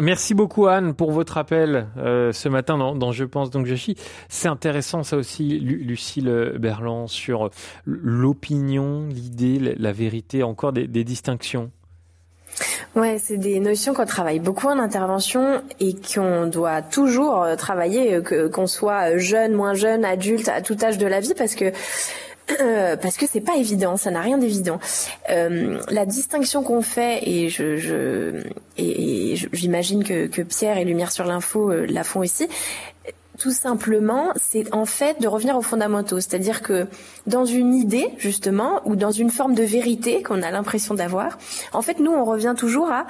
Merci beaucoup Anne pour votre appel euh, ce matin dans, Je pense donc je suis. C'est intéressant ça aussi, Lucille Berland, sur l'opinion, l'idée, la vérité, encore des, distinctions. Ouais, c'est des notions qu'on travaille beaucoup en intervention et qu'on doit toujours euh, travailler, euh, qu'on soit jeune, moins jeune, adulte, à tout âge de la vie, parce que euh, parce que c'est pas évident, ça n'a rien d'évident. Euh, la distinction qu'on fait, et je, j'imagine que, que, Pierre et Lumière sur l'info euh, la font aussi, tout simplement, c'est en fait de revenir aux fondamentaux, c'est-à-dire que dans une idée justement ou dans une forme de vérité qu'on a l'impression d'avoir, en fait nous on revient toujours à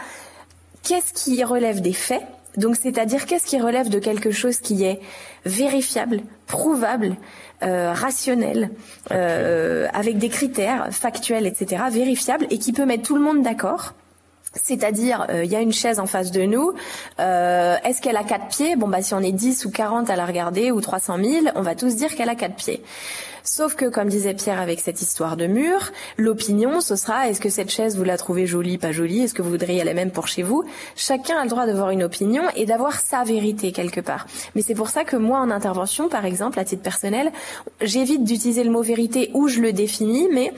qu'est-ce qui relève des faits donc, c'est-à-dire qu'est-ce qui relève de quelque chose qui est vérifiable, prouvable, euh, rationnel, euh, avec des critères factuels, etc., vérifiables, et qui peut mettre tout le monde d'accord. C'est-à-dire, euh, il y a une chaise en face de nous. Est-ce qu'elle a quatre pieds? Bon, bah si on est 10 ou 40 à la regarder, ou 300 000, on va tous dire qu'elle a quatre pieds. Sauf que, comme disait Pierre avec cette histoire de mur, l'opinion, ce sera est-ce que cette chaise, vous la trouvez jolie, pas jolie? Est-ce que vous voudriez la même pour chez vous? Chacun a le droit d'avoir une opinion et d'avoir sa vérité quelque part. Mais c'est pour ça que moi, en intervention, par exemple, à titre personnel, j'évite d'utiliser le mot vérité où je le définis, mais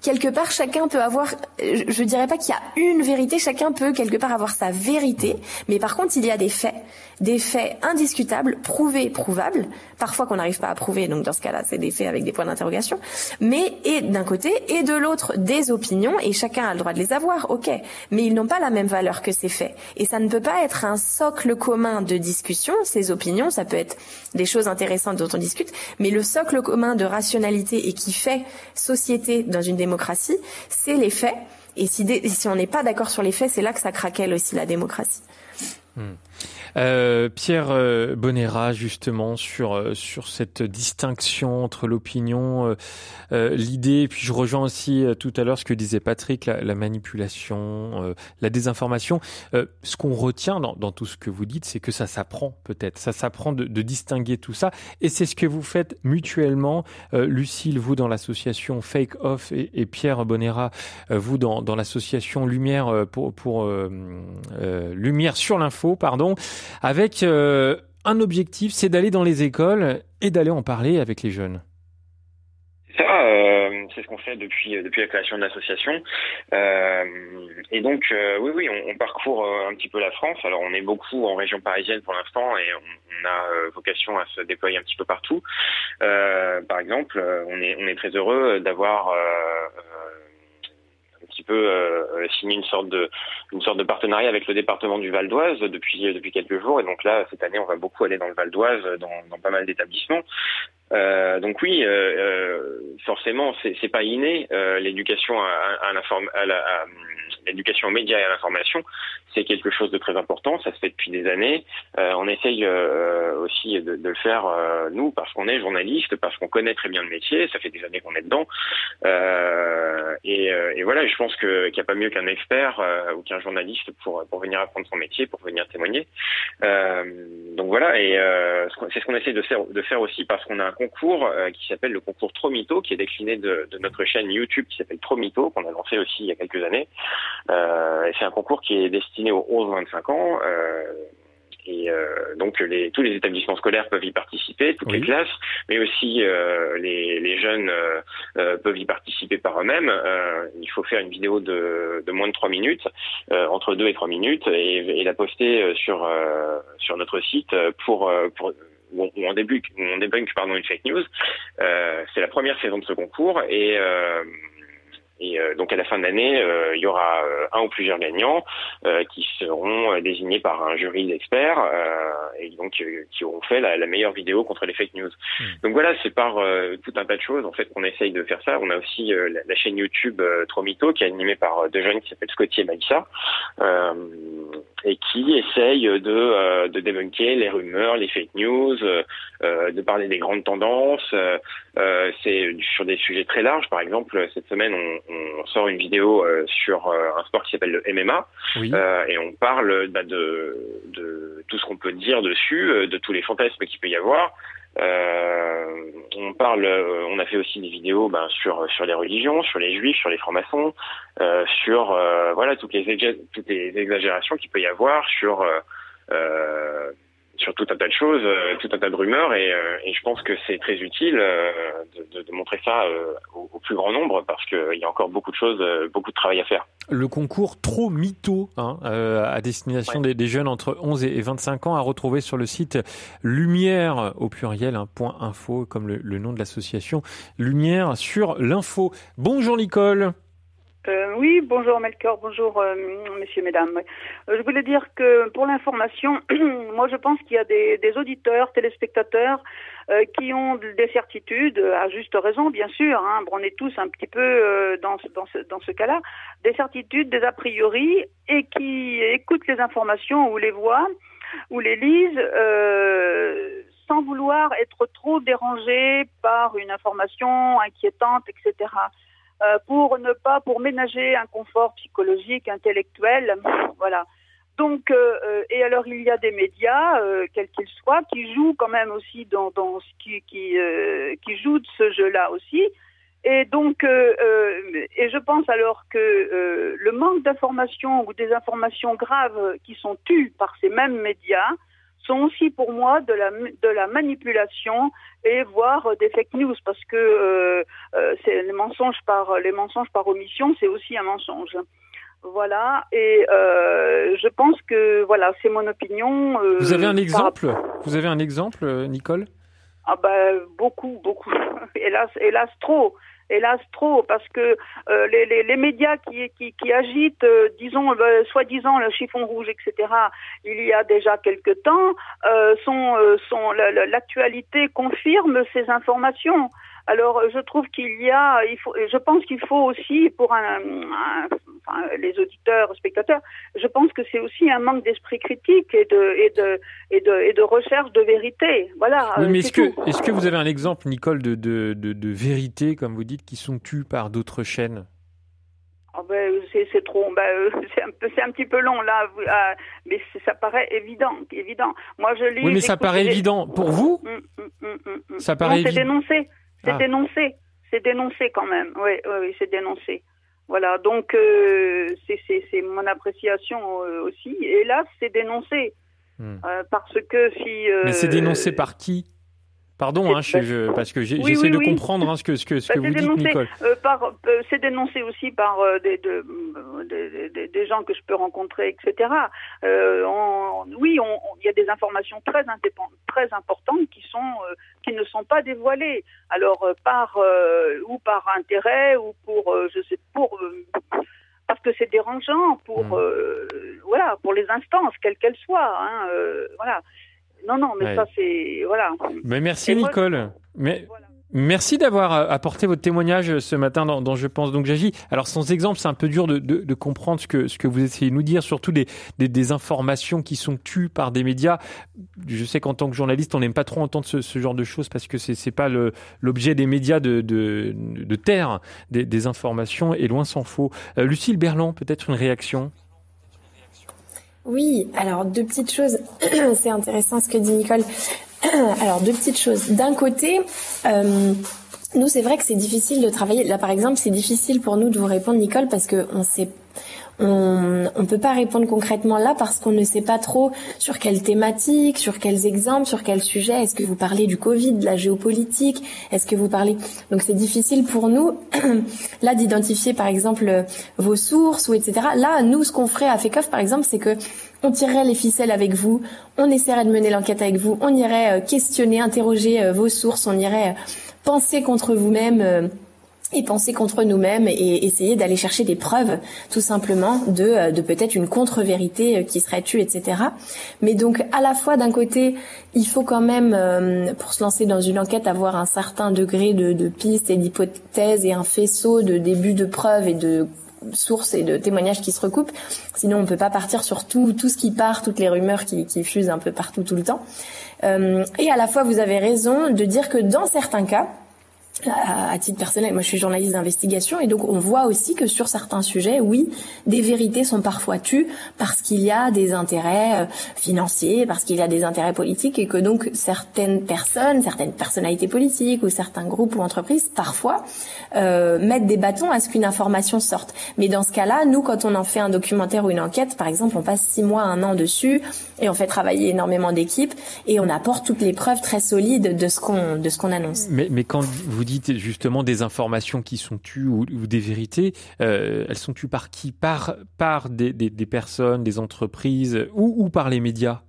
quelque part, chacun peut avoir, je dirais pas qu'il y a une vérité, chacun peut quelque part avoir sa vérité, mais par contre, il y a des faits, des faits indiscutables, prouvés, prouvables, parfois qu'on n'arrive pas à prouver, donc dans ce cas-là, c'est des faits avec des points d'interrogation, mais et d'un côté et de l'autre, des opinions, et chacun a le droit de les avoir, ok, mais ils n'ont pas la même valeur que ces faits, et ça ne peut pas être un socle commun de discussion, ces opinions, ça peut être des choses intéressantes dont on discute, mais le socle commun de rationalité et qui fait société dans une démocratie, c'est les faits. Et si, si on n'est pas d'accord sur les faits, c'est là que ça craquelle aussi la démocratie. Hmm. Euh, Pierre euh, Bonera, justement, sur, euh, sur cette distinction entre l'opinion, l'idée, puis je rejoins aussi tout à l'heure ce que disait Patrick, la, manipulation, la désinformation. ce qu'on retient dans, dans, tout ce que vous dites, c'est que ça s'apprend peut-être, ça s'apprend de, distinguer tout ça, et c'est ce que vous faites mutuellement, Lucille, vous dans l'association Fake Off, et, et Pierre Bonera, vous dans, dans l'association Lumière pour, pour Lumière sur l'info, pardon avec euh, un objectif, c'est d'aller dans les écoles et d'aller en parler avec les jeunes. Ça, euh, c'est ce qu'on fait depuis depuis la création de l'association. Euh, et donc oui oui, on, parcourt un petit peu la France. Alors on est beaucoup en région parisienne pour l'instant et on, a vocation à se déployer un petit peu partout. par exemple, on est on est très heureux d'avoir petit peu euh, une sorte de partenariat avec le département du Val d'Oise depuis quelques jours. Et donc là cette année on va beaucoup aller dans le Val d'Oise dans pas mal d'établissements euh, donc oui, euh, euh forcément, c'est pas inné. Euh, l'éducation à, à, à, l'éducation aux médias et à l'information, c'est quelque chose de très important. Ça se fait depuis des années. Euh, on essaye euh, aussi de, de, le faire nous parce qu'on est journaliste, parce qu'on connaît très bien le métier. Ça fait des années qu'on est dedans. Et, et, voilà, je pense qu'il n'y a pas mieux qu'un expert ou qu'un journaliste pour pour venir apprendre son métier, pour venir témoigner. donc voilà, et c'est ce qu'on essaie de faire, de faire aussi parce qu'on a concours qui s'appelle le concours Tromito, qui est décliné de, de notre chaîne YouTube qui s'appelle Tromito, qu'on a lancé aussi il y a quelques années. Euh, c'est un concours qui est destiné aux 11-25 ans. Euh, et euh, donc les, tous les établissements scolaires peuvent y participer, toutes les classes, mais aussi euh, les, les, jeunes euh, euh peuvent y participer par eux-mêmes. Euh, il faut faire une vidéo de, de moins de 3 minutes, entre 2 et 3 minutes, et, et la poster sur sur notre site pour, pour où on, débute, on débunk pardon une fake news. C'est la première saison de ce concours et et euh, donc à la fin de l'année, euh, il y aura euh, un ou plusieurs gagnants qui seront désignés par un jury d'experts et donc qui auront fait la, meilleure vidéo contre les fake news. Hmm. Donc voilà, c'est par tout un tas de choses en fait qu'on essaye de faire ça. On a aussi la, chaîne YouTube Tromito qui est animée par deux jeunes qui s'appellent Scotty et Maïssa et qui essayent de, de débunker les rumeurs, les fake news, de parler des grandes tendances. c'est sur des sujets très larges. Par exemple, cette semaine, on, on sort une vidéo euh, sur euh, un sport qui s'appelle le MMA euh, et on parle bah, de, de, tout ce qu'on peut dire dessus, de tous les fantasmes qu'il peut y avoir. on parle, on a fait aussi des vidéos sur sur les religions, sur les juifs, sur les francs-maçons, sur voilà toutes les toutes les exagérations qu'il peut y avoir sur sur tout un tas de choses, euh, tout un tas de rumeurs, et, euh, et je pense que c'est très utile euh, de, de, montrer ça au, plus grand nombre parce qu'il y a encore beaucoup de choses, beaucoup de travail à faire. Le concours trop mytho hein, à destination des, des, jeunes entre 11 et 25 ans à retrouver sur le site lumière au pluriel hein, point info comme le, le nom de l'association Lumière sur l'info. Bonjour Nicole. Euh, oui, bonjour Melchior, bonjour euh, messieurs, mesdames. Euh, je voulais dire que pour l'information, moi je pense qu'il y a des, des auditeurs, téléspectateurs euh, qui ont des certitudes, à juste raison bien sûr, hein, on est tous un petit peu euh, dans, dans ce, dans ce cas-là, des certitudes, des a priori, et qui écoutent les informations ou les voient ou les lisent sans vouloir être trop dérangés par une information inquiétante, etc. Euh, pour ne pas, pour ménager un confort psychologique, intellectuel, voilà. Donc, euh, euh, et alors il y a des médias, quels qu'ils soient, qui jouent quand même aussi dans, dans qui, qui, de ce jeu-là aussi. Et donc, et je pense alors que le manque d'informations ou des informations graves qui sont tues par ces mêmes médias sont aussi pour moi de la, de la manipulation et voire des fake news parce que euh, euh, c'est les mensonges par les mensonges par omission, c'est aussi un mensonge. Voilà, et euh, je pense que voilà, c'est mon opinion. Vous avez un exemple? Vous avez un exemple, Nicole? Ah ben beaucoup, beaucoup. hélas, hélas trop hélas trop, parce que euh, les, les, les, médias qui, qui, agitent, euh, disons, euh, soi-disant le chiffon rouge, etc., il y a déjà quelque temps, sont, sont l'actualité confirme ces informations. Alors, je trouve qu'il y a, il faut, je pense qu'il faut aussi, pour un, enfin, les auditeurs, spectateurs, je pense que c'est aussi un manque d'esprit critique et de, et de, et de, et de recherche de vérité. Voilà. Oui, mais est-ce que, est-ce que vous avez un exemple, Nicole, de, de, de, de vérité, comme vous dites, qui sont tues par d'autres chaînes? Oh ben, c'est trop, ben, c'est un, un petit peu long là, euh, mais ça paraît évident, évident. Moi je lis. Oui, mais ça paraît évident pour vous? Hum, hum, hum, ça paraît. C'est dénoncé. C'est ah. dénoncé. C'est dénoncé quand même. Oui, oui, oui c'est dénoncé. Voilà, donc euh, c'est mon appréciation euh, aussi. Et là, c'est dénoncé. Hmm. Euh, parce que si. Mais c'est dénoncé par qui? Pardon, hein, je, parce que j'essaie de comprendre hein, ce que, ce que, ce bah, que vous dites, Nicole. Euh, euh, c'est dénoncé aussi par euh, des, de, des, gens que je peux rencontrer, etc. oui, il y a des informations très, très importantes qui, sont, qui ne sont pas dévoilées. Alors, par, ou par intérêt, ou pour, je sais, pour parce que c'est dérangeant pour mmh. voilà pour les instances quelles qu'elles soient hein, voilà non, non, mais ça, c'est. Voilà. Mais merci, Nicole. mais. Merci d'avoir euh, apporté votre témoignage ce matin dans, Je pense donc j'agis. Alors sans exemple, c'est un peu dur de, de, de, comprendre ce que, ce que vous essayez de nous dire, surtout des, des, des, informations qui sont tues par des médias. Je sais qu'en tant que journaliste, on n'aime pas trop entendre ce, ce, genre de choses parce que c'est c'est pas l'objet des médias de, de, de taire des, des informations et loin s'en faut. Euh, Lucille Berland, peut-être une réaction? Oui, alors deux petites choses. c'est intéressant ce que dit Nicole. alors deux petites choses. D'un côté, euh, nous c'est vrai que c'est difficile de travailler. Là par exemple, c'est difficile pour nous de vous répondre, Nicole, parce que on sait on ne peut pas répondre concrètement là parce qu'on ne sait pas trop sur quelle thématique, sur quels exemples, sur quel sujet. Est-ce que vous parlez du Covid, de la géopolitique? Est-ce que vous parlez? Donc c'est difficile pour nous là d'identifier par exemple vos sources ou etc. Là, nous, ce qu'on ferait à FECOF par exemple, c'est que on tirerait les ficelles avec vous, on essaierait de mener l'enquête avec vous, on irait euh, questionner, interroger euh, vos sources, on irait euh, penser contre vous-même et penser contre nous-mêmes et essayer d'aller chercher des preuves tout simplement de, euh, de peut-être une contre-vérité euh, qui serait tue, etc. Mais donc à la fois d'un côté, il faut quand même, euh, pour se lancer dans une enquête, avoir un certain degré de, de pistes et d'hypothèses et un faisceau de débuts de preuves et de sources et de témoignages qui se recoupent. Sinon, on peut pas partir sur tout, tout ce qui part, toutes les rumeurs qui, qui fusent un peu partout tout le temps. et à la fois, vous avez raison de dire que dans certains cas, à, titre personnel, moi je suis journaliste d'investigation et donc on voit aussi que sur certains sujets, oui, des vérités sont parfois tues parce qu'il y a des intérêts euh, financiers, parce qu'il y a des intérêts politiques et que donc certaines personnes, certaines personnalités politiques ou certains groupes ou entreprises parfois euh, mettent des bâtons à ce qu'une information sorte. Mais dans ce cas-là, nous quand on en fait un documentaire ou une enquête, par exemple, on passe six mois, un an dessus et on fait travailler énormément d'équipes et on apporte toutes les preuves très solides de ce qu'on de ce qu'on annonce. Mais, mais quand vous justement des informations qui sont tues ou, des vérités, euh, elles sont tues par qui? Par, par des, des, des, personnes, des entreprises ou, ou par les médias?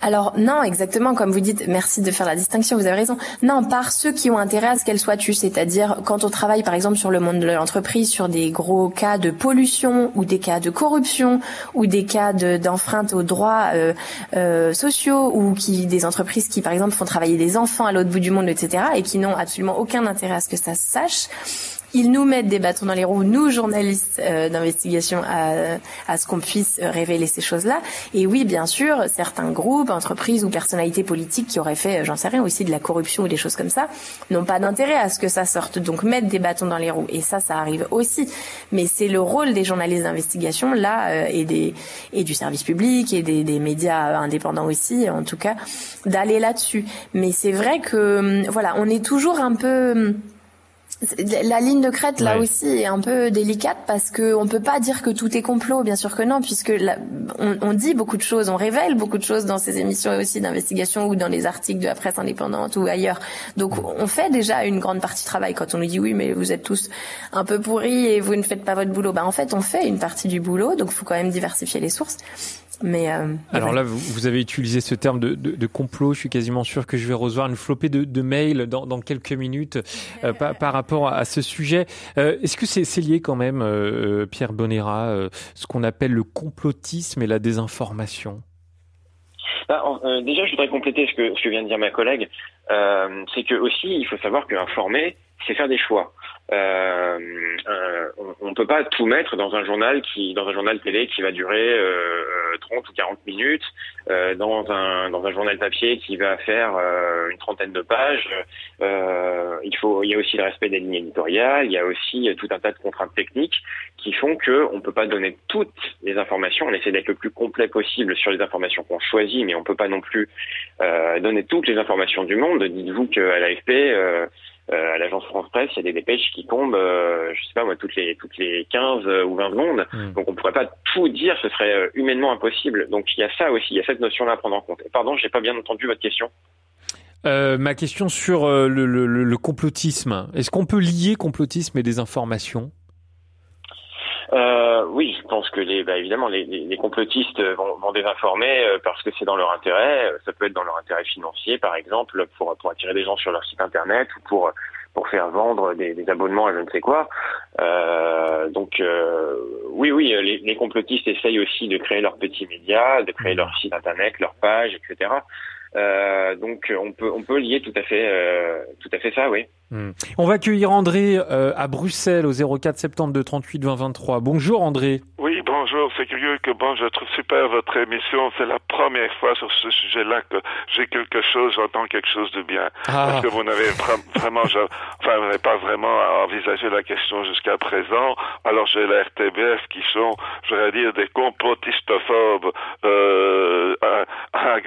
Alors non, exactement comme vous dites, merci de faire la distinction, vous avez raison. Non, par ceux qui ont intérêt à ce qu'elle soit tue, c'est-à-dire quand on travaille par exemple sur le monde de l'entreprise, sur des gros cas de pollution ou des cas de corruption ou des cas d'enfreinte aux droits euh, euh, sociaux ou qui des entreprises qui par exemple font travailler des enfants à l'autre bout du monde, etc. et qui n'ont absolument aucun intérêt à ce que ça se sache ils nous mettent des bâtons dans les roues, nous journalistes euh, d'investigation, à, à, ce qu'on puisse révéler ces choses-là. Et oui, bien sûr, certains groupes, entreprises ou personnalités politiques qui auraient fait, j'en sais rien, aussi de la corruption ou des choses comme ça, n'ont pas d'intérêt à ce que ça sorte. Donc mettre des bâtons dans les roues. Et ça, ça arrive aussi. Mais c'est le rôle des journalistes d'investigation là euh, et des et du service public et des, des médias indépendants aussi, en tout cas, d'aller là-dessus. Mais c'est vrai que hum, voilà, on est toujours un peu hum, La ligne de crête là aussi est un peu délicate parce que on peut pas dire que tout est complot, bien sûr que non, puisque on, on, dit beaucoup de choses, on révèle beaucoup de choses dans ces émissions aussi d'investigation ou dans les articles de la presse indépendante ou ailleurs. Donc on fait déjà une grande partie du travail quand on nous dit oui mais vous êtes tous un peu pourris et vous ne faites pas votre boulot. Ben en fait on fait une partie du boulot, donc faut quand même diversifier les sources. Mais euh, alors là, vous, avez utilisé ce terme de, de, de, complot. Je suis quasiment sûr que je vais recevoir une flopée de, de mails dans, dans, quelques minutes euh, par, par, rapport à, ce sujet. Euh, Est-ce que c'est lié quand même, euh, Pierre Bonera, euh, ce qu'on appelle le complotisme et la désinformation? Bah, Déjà, je voudrais compléter ce que, ce que vient de dire ma collègue. c'est que aussi, il faut savoir qu'informer, c'est faire des choix. Euh, euh, on ne peut pas tout mettre dans un journal qui, dans un journal télé qui va durer euh, 30 ou 40 minutes, euh, dans un dans un journal papier qui va faire euh, une trentaine de pages. Euh, il faut, y a aussi le respect des lignes éditoriales. Il y a aussi tout un tas de contraintes techniques qui font que on peut pas donner toutes les informations. On essaie d'être le plus complet possible sur les informations qu'on choisit, mais on peut pas non plus donner toutes les informations du monde. Dites-vous qu'à l'AFP euh, à l'agence France Presse, il y a des dépêches qui tombent, euh, je sais pas moi, toutes les toutes les 15 euh, ou 20 secondes. Hmm. Donc on pourrait pas tout dire, ce serait euh, humainement impossible. Donc il y a ça aussi, il y a cette notion-là à prendre en compte. Pardon, j'ai pas bien entendu votre question. Euh, ma question sur le, le, le complotisme. Est-ce qu'on peut lier complotisme et des informations euh, oui, je pense que les, bah, évidemment, les, les, complotistes vont, vont désinformer euh, parce que c'est dans leur intérêt. Ça peut être dans leur intérêt financier, par exemple, pour, pour attirer des gens sur leur site internet ou pour pour faire vendre des, des abonnements à je ne sais quoi. Euh, donc euh, oui, oui, les, les, complotistes essayent aussi de créer leurs petits médias, de créer leur site internet, leur page, etc. Euh, donc on peut on peut lier tout à fait euh, tout à fait ça, oui. Hmm. On va accueillir André euh, à Bruxelles au 04 72 38 20 23. Bonjour André. Oui, bonjour. C'est curieux que bon, je trouve super votre émission. C'est la première fois sur ce sujet-là que j'ai quelque chose, j'entends quelque chose de bien. Ah. Parce que vous n'avez vraiment, enfin, vous n'avez pas vraiment envisagé la question jusqu'à présent. Alors j'ai la RTBF qui sont, je vais dire, des complotistophobes. Euh,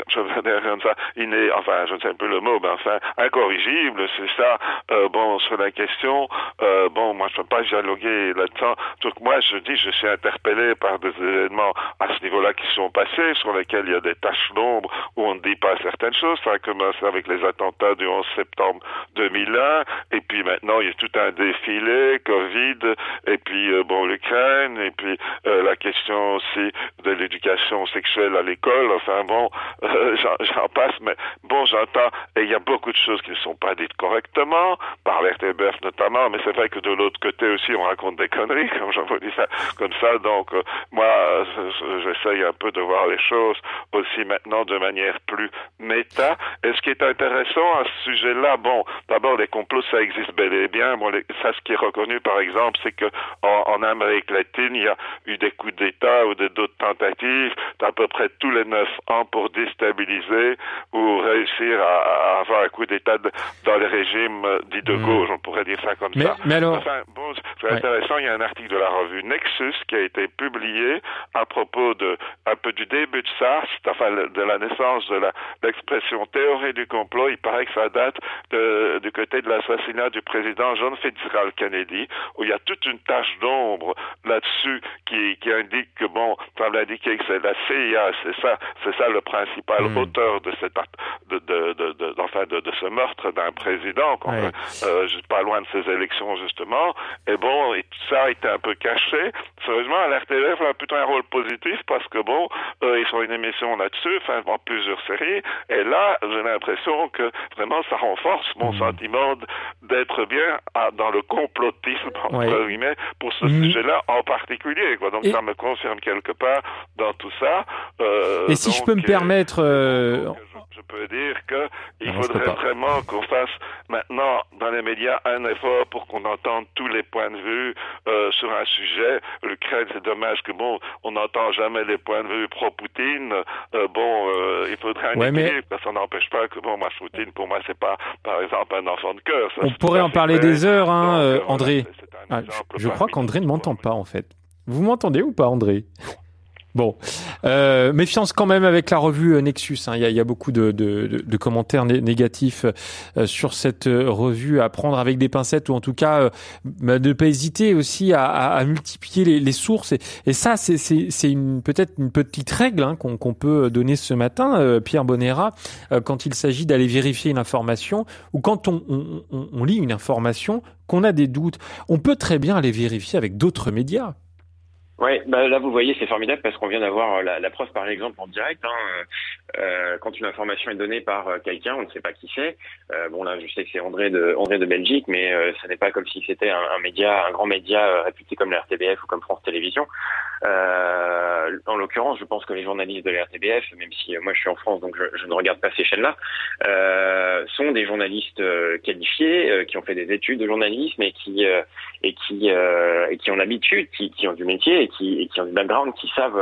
je vais dire comme ça, inné, enfin, je ne sais plus le mot, mais enfin, incorrigibles, c'est ça. Euh, bon, sur la question, euh, bon, moi, je ne peux pas dialoguer là-dedans. Donc, moi, je dis, je suis interpellé par des événements à ce niveau-là qui sont passés, sur lesquels il y a des taches d'ombre où on ne dit pas certaines choses. Ça a commencé avec les attentats du 11 septembre 2001, et puis maintenant, il y a tout un défilé, Covid, et puis, euh, bon, l'Ukraine, et puis la question aussi de l'éducation sexuelle à l'école. Enfin, bon, j'en passe, mais bon, j'entends, et il y a beaucoup de choses qui ne sont pas dites correctement, par l'RTBF notamment, mais c'est vrai que de l'autre côté aussi, on raconte des conneries, comme j'en vous dis ça, comme ça, donc euh, moi, j'essaye un peu de voir les choses aussi maintenant de manière plus méta. Et ce qui est intéressant à ce sujet-là, bon, d'abord, les complots, ça existe bel et bien. Bon, ça, ce qui est reconnu, par exemple, c'est que en, en, Amérique latine, il y a eu des coups d'État ou d'autres tentatives d'à peu près tous les neuf ans pour déstabiliser ou réussir à, avoir un coup d'État dans les régimes dits de hmm. gauche, on pourrait dire ça comme ça. Mais alors... Enfin, bon, c'est intéressant, il y a un article de la revue Nexus qui a été publié à propos de un peu du début de ça, enfin de la naissance de l'expression théorie du complot. Il paraît que ça date de, du côté de l'assassinat du président John Fitzgerald Kennedy, où il y a toute une tache d'ombre là-dessus qui, qui indique que bon, semble indiquer que c'est la CIA, c'est ça, c'est ça le principal hmm. auteur de cette de, de, de, de, enfin de, de ce meurtre d'un président, ouais. euh, pas loin de ces élections justement. Et bon, et tout ça a été un peu caché. Sérieusement, l'RTF a plutôt un rôle positif parce que bon, euh, ils sont une émission là-dessus, enfin en plusieurs séries. Et là, j'ai l'impression que vraiment ça renforce mon mmh. sentiment d'être bien à, dans le complotisme entre guillemets pour ce mmh. sujet-là en particulier. Quoi. Donc et... ça me concerne quelque part dans tout ça. Euh, et si donc, je peux me permettre, euh, je peux dire que il faudrait vraiment qu'on fasse maintenant dans les médias un effort pour qu'on entende tous les points de vue euh, sur un sujet. L'Ukraine, c'est dommage que bon, on n'entend jamais les points de vue pro-Poutine. Euh, bon, euh, il faudrait un ouais, équilibre, mais... ça n'empêche pas que bon, moi, Poutine, pour moi, c'est pas, par exemple, un enfant de cœur. On pourrait en parler des heures, hein, Donc, André. Voilà, ah, je crois qu'André ne m'entend pas, en fait. Vous m'entendez ou pas, André? Bon, euh, méfiance quand même avec la revue euh, Nexus. Hein. Il, y a, beaucoup de, commentaires négatifs euh, sur cette euh, revue à prendre avec des pincettes ou en tout cas euh, bah, ne pas hésiter aussi à, multiplier les, sources. Et, ça, c'est peut-être une petite règle hein, qu'on peut donner ce matin, Pierre Bonera, quand il s'agit d'aller vérifier une information ou quand on, on lit une information, qu'on a des doutes, on peut très bien aller vérifier avec d'autres médias. Oui, bah là vous voyez, c'est formidable parce qu'on vient d'avoir la, la, preuve par exemple en direct. Hein, euh, quand une information est donnée par euh, quelqu'un, on ne sait pas qui c'est. Euh, bon là, je sais que c'est André de André de Belgique, mais euh, ce n'est pas comme si c'était un, un, média, un grand média euh, réputé comme la RTBF ou comme France Télévisions. En l'occurrence, je pense que les journalistes de la RTBF, même si moi je suis en France, donc je, ne regarde pas ces chaînes-là, sont des journalistes qualifiés qui ont fait des études de journalisme et qui et qui et qui ont l'habitude, qui, qui, ont du métier et qui, et qui ont du background, qui savent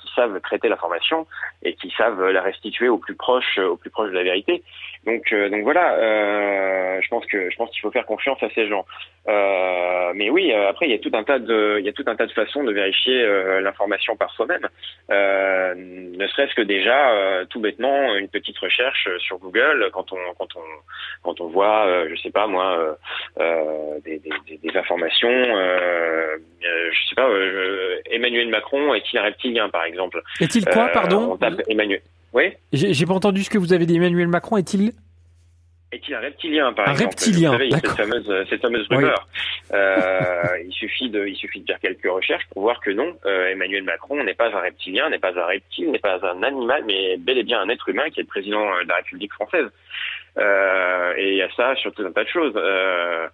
qui savent traiter l'information et qui savent la restituer au plus proche, au plus proche de la vérité. Donc, euh, donc voilà, euh, je pense que je pense qu'il faut faire confiance à ces gens. Euh, mais oui, euh, après il y a tout un tas de, il y a tout un tas de façons de vérifier euh, l'information par soi-même. ne serait-ce que déjà, tout bêtement, une petite recherche sur Google quand on quand on quand on voit, je sais pas moi, des, des, des, informations, je sais pas, Emmanuel Macron est-il un reptilien par exemple? Est-il quoi, pardon? Emmanuel. Oui. J'ai pas entendu ce que vous avez dit. Emmanuel Macron est-il? Est-il un reptilien, par un exemple? reptilien, savez, cette fameuse, cette fameuse rumeur. Oui. Euh, il suffit de, il suffit de faire quelques recherches pour voir que non, euh, Emmanuel Macron n'est pas un reptilien, n'est pas un reptile, n'est pas un animal, mais bel et bien un être humain qui est le président de la République française. Euh, et il y a ça sur tout un tas de choses. Euh,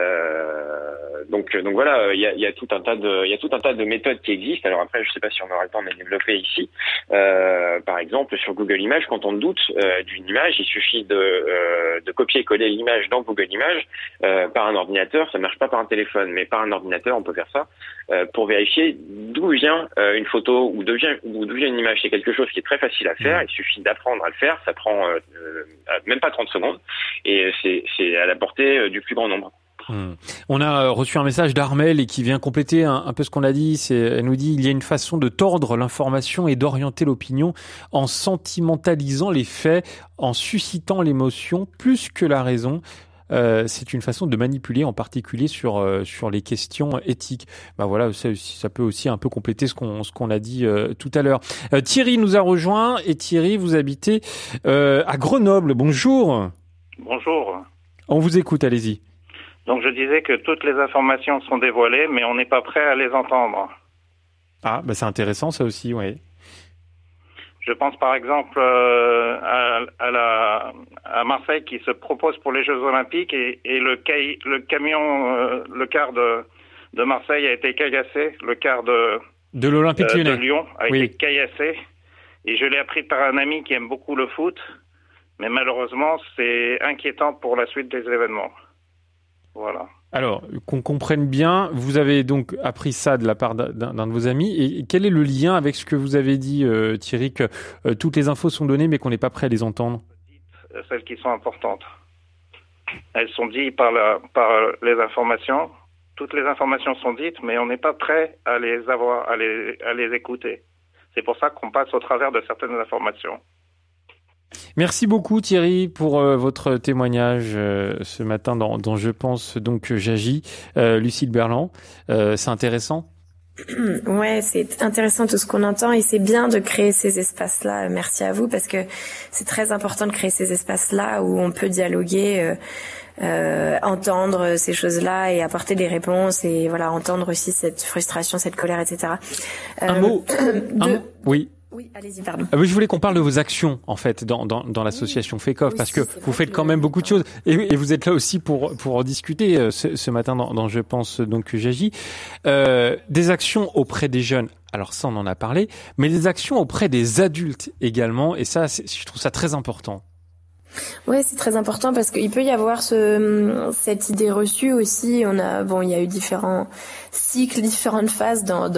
euh, donc, donc voilà, il y a, y a, tout un tas de, il y a tout un tas de méthodes qui existent. Alors après, je sais pas si on aura le temps de les développer ici. Euh, par exemple, sur Google Images, quand on doute euh, d'une image, il suffit de, euh, de copier-coller l'image dans Google Images par un ordinateur. Ça marche pas par un téléphone, mais par un ordinateur, on peut faire ça pour vérifier d'où vient une photo ou d'où vient, une image. C'est quelque chose qui est très facile à faire. Il suffit d'apprendre à le faire. Ça prend même pas 30 secondes et c'est à la portée du plus grand nombre. Hmm. On a euh, reçu un message d'Armel et qui vient compléter un, un peu ce qu'on a dit. Elle nous dit il y a une façon de tordre l'information et d'orienter l'opinion en sentimentalisant les faits, en suscitant l'émotion plus que la raison. Euh, c'est une façon de manipuler, en particulier sur euh, sur les questions éthiques. Ben voilà, ça, ça, peut aussi un peu compléter ce qu'on ce qu'on a dit euh, tout à l'heure. Euh, Thierry nous a rejoint et Thierry, vous habitez à Grenoble. Bonjour. Bonjour. On vous écoute, allez-y. Donc je disais que toutes les informations sont dévoilées, mais on n'est pas prêt à les entendre. Ah, bah c'est intéressant ça aussi, oui. Je pense par exemple euh, à, à, la, à Marseille qui se propose pour les Jeux Olympiques et, et le, le camion, euh, le car de, de Marseille a été caillassé, le car de, de l'Olympique euh, de Lyon a oui. été caillassé. Et je l'ai appris par un ami qui aime beaucoup le foot, mais malheureusement c'est inquiétant pour la suite des événements. Voilà. Alors, qu'on comprenne bien, vous avez donc appris ça de la part d'un de vos amis. Et quel est le lien avec ce que vous avez dit, euh, Thierry, que euh, toutes les infos sont données, mais qu'on n'est pas prêt à les entendre? Celles qui sont importantes. Elles sont dites par, les informations. Toutes les informations sont dites, mais on n'est pas prêt à les avoir, à les écouter. C'est pour ça qu'on passe au travers de certaines informations. Merci beaucoup Thierry pour euh, votre témoignage euh, ce matin dans, dans, Je pense donc j'agis. Euh, Lucille Berland, euh, c'est intéressant Ouais, c'est intéressant tout ce qu'on entend et c'est bien de créer ces espaces-là. Merci à vous parce que c'est très important de créer ces espaces-là où on peut dialoguer, euh, entendre ces choses-là et apporter des réponses et voilà entendre aussi cette frustration, cette colère, etc. Un mot, de... un mot? Oui. Oui, allez-y, pardon. Ah je voulais qu'on parle de vos actions, en fait, dans, dans, dans l'association. FECOF, oui, parce que vous faites quand même beaucoup de choses. Et, et, vous êtes là aussi pour, pour en discuter euh, ce, ce, matin dans, dans, Je pense donc que j'agis. Euh, des actions auprès des jeunes. Alors ça, on en a parlé, mais des actions auprès des adultes également. Et ça, je trouve ça très important. Ouais, c'est très important parce qu'il peut y avoir ce, cette idée reçue aussi. On a, bon, il y a eu différents cycles, différentes phases dans,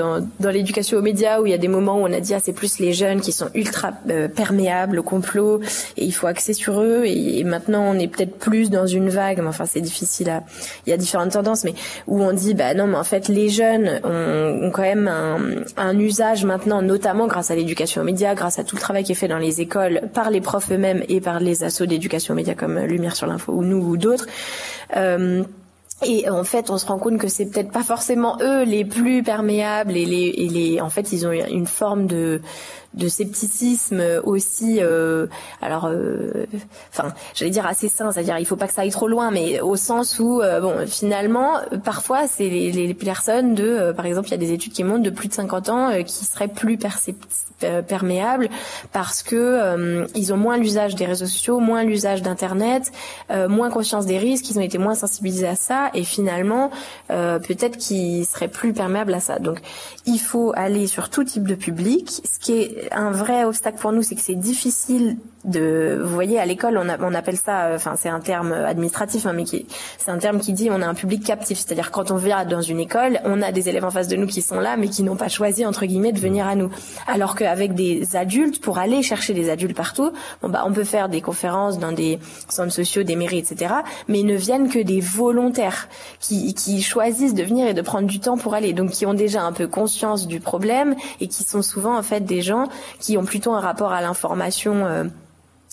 l'éducation aux médias où il y a des moments où on a dit ah c'est plus les jeunes qui sont ultra euh, perméables au complot et il faut axer sur eux et, maintenant on est peut-être plus dans une vague. Mais enfin c'est difficile à, il y a différentes tendances, mais où on dit bah non mais en fait les jeunes ont, quand même un, usage maintenant, notamment grâce à l'éducation aux médias, grâce à tout le travail qui est fait dans les écoles par les profs eux-mêmes et par les d'éducation aux médias comme Lumière sur l'info ou nous ou d'autres. Euh, et en fait, on se rend compte que c'est peut-être pas forcément eux les plus perméables et les, et les, en fait, ils ont une forme de de scepticisme aussi. Euh, alors, euh, j'allais dire assez sain, c'est-à-dire il faut pas que ça aille trop loin, mais au sens où, euh, bon, finalement, parfois, c'est les, les, personnes de, euh, par exemple, il y a des études qui montrent de plus de 50 ans qui seraient plus perméables parce que ils ont moins l'usage des réseaux sociaux, moins l'usage d'internet, moins conscience des risques, ils ont été moins sensibilisés à ça et finalement peut-être qu'ils seraient plus perméables à ça. Donc il faut aller sur tout type de public. Ce qui est un vrai obstacle pour nous, c'est que c'est difficile de, vous voyez, à l'école, on, on, appelle ça, euh, enfin, c'est un terme administratif, hein, mais qui, c'est un terme qui dit on a un public captif, c'est-à-dire quand on vient dans une école, on a des élèves en face de nous qui sont là, mais qui n'ont pas choisi entre guillemets de venir à nous. Alors qu'avec des adultes, pour aller chercher des adultes partout, bon bah, on peut faire des conférences dans des centres sociaux, des mairies, etc. Mais ils ne viennent que des volontaires qui, qui choisissent de venir et de prendre du temps pour aller, donc qui ont déjà un peu conscience du problème et qui sont souvent en fait des gens qui ont plutôt un rapport à l'information. Euh,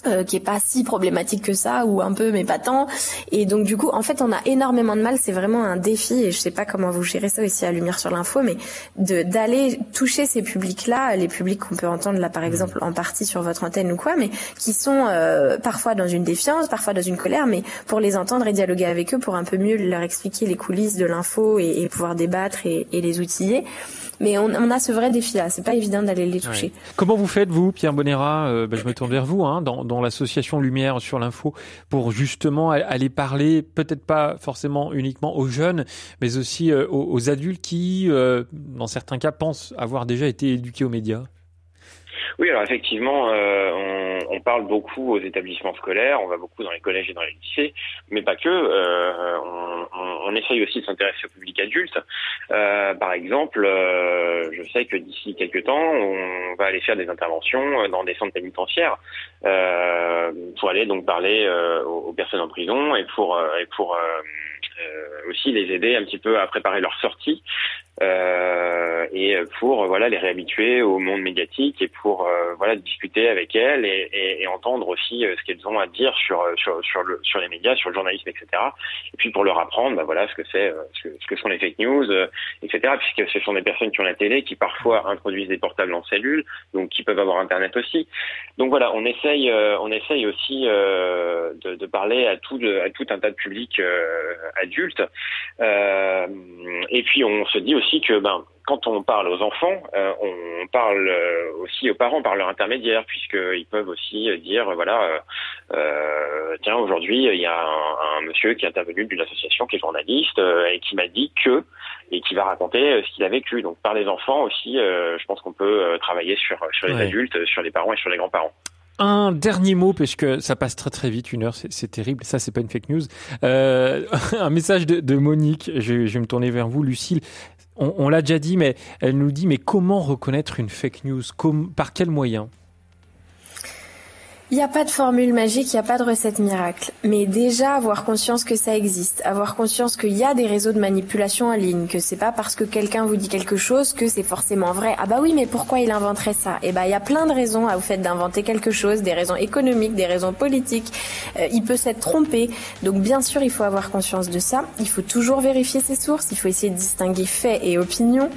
euh, qui est pas si problématique que ça ou un peu mais pas tant. Et donc du coup en fait on a énormément de mal. C'est vraiment un défi et je sais pas comment vous gérez ça aussi à Lumière sur l'info mais de d'aller toucher ces publics là les publics qu'on peut entendre là par exemple en partie sur votre antenne ou quoi mais qui sont euh, parfois dans une défiance parfois dans une colère mais pour les entendre et dialoguer avec eux pour un peu mieux leur expliquer les coulisses de l'info et, pouvoir débattre et, et les outiller mais on, on, a ce vrai défi-là. C'est pas évident d'aller les toucher. Comment vous faites, vous, Pierre Bonera euh, ben, Je me tourne vers vous, hein, dans, dans l'association Lumière sur l'info, pour justement aller parler, peut-être pas forcément uniquement aux jeunes, mais aussi euh, aux, aux, adultes qui, euh, dans certains cas, pensent avoir déjà été éduqués aux médias? Oui, alors effectivement, euh, on, on, parle beaucoup aux établissements scolaires, on va beaucoup dans les collèges et dans les lycées, mais pas que. Euh, on, on, essaye aussi de s'intéresser au public adulte. Euh, par exemple, euh, je sais que d'ici quelques temps, on va aller faire des interventions dans des centres pénitentiaires euh, pour aller donc parler aux, aux, personnes en prison et pour et pour aussi les aider un petit peu à préparer leur sortie euh, et pour voilà les réhabituer au monde médiatique et pour euh, voilà discuter avec elles et, et, et entendre aussi euh, ce qu'elles ont à dire sur sur sur, le, sur les médias, sur le journalisme, etc. Et puis pour leur apprendre bah, voilà ce que c'est ce ce que sont les fake news, etc. Puisque ce sont des personnes qui ont la télé, qui parfois introduisent des portables en cellule, donc qui peuvent avoir internet aussi. Donc voilà, on essaye on essaye aussi de, de, parler à tout à tout un tas de publics adultes. et puis on se dit aussi que ben, quand on parle aux enfants, euh, on parle euh, aussi aux parents par leur intermédiaire, puisqu'ils peuvent aussi dire, voilà, euh, tiens, aujourd'hui, il y a un, monsieur qui est intervenu d'une association qui est journaliste et qui m'a dit que, et qui va raconter ce qu'il a vécu. Donc par les enfants aussi, je pense qu'on peut travailler sur, sur les adultes, sur les parents et sur les grands-parents. Un dernier mot, puisque ça passe très très vite, une heure, c'est terrible. Ça, c'est pas une fake news. Euh, un message de, de Monique. Je, je, vais me tourner vers vous, Lucille on, l'a déjà dit, mais elle nous dit, mais comment reconnaître une fake news? Par quels moyens il n'y a pas de formule magique, il n'y a pas de recette miracle. Mais déjà, avoir conscience que ça existe, avoir conscience qu'il y a des réseaux de manipulation en ligne, que c'est pas parce que quelqu'un vous dit quelque chose que c'est forcément vrai. Ah bah oui, mais pourquoi il inventerait ça? Eh bah, il y a plein de raisons vous fait d'inventer quelque chose, des raisons économiques, des raisons politiques. Euh, il peut s'être trompé. Donc, bien sûr, il faut avoir conscience de ça. Il faut toujours vérifier ses sources. Il faut essayer de distinguer faits et opinions.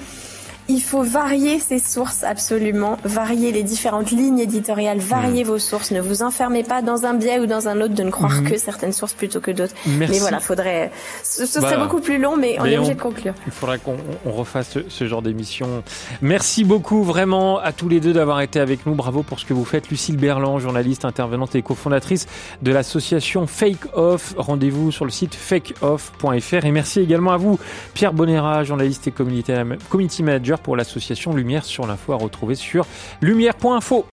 Il faut varier ses sources absolument, varier les différentes lignes éditoriales, varier hmm. vos sources. Ne vous enfermez pas dans un biais ou dans un autre de ne croire hmm. que certaines sources plutôt que d'autres. Mais voilà, faudrait. Ce, serait beaucoup plus long, mais on est obligé de conclure. Il faudrait qu'on refasse ce, genre d'émission. Merci beaucoup vraiment à tous les deux d'avoir été avec nous. Bravo pour ce que vous faites, Lucille Berland, journaliste, intervenante et cofondatrice de l'association Fake Off. Rendez-vous sur le site fakeoff.fr et merci également à vous, Pierre Bonera, journaliste et community manager pour l'association Lumière sur l'info à retrouver sur lumière.info.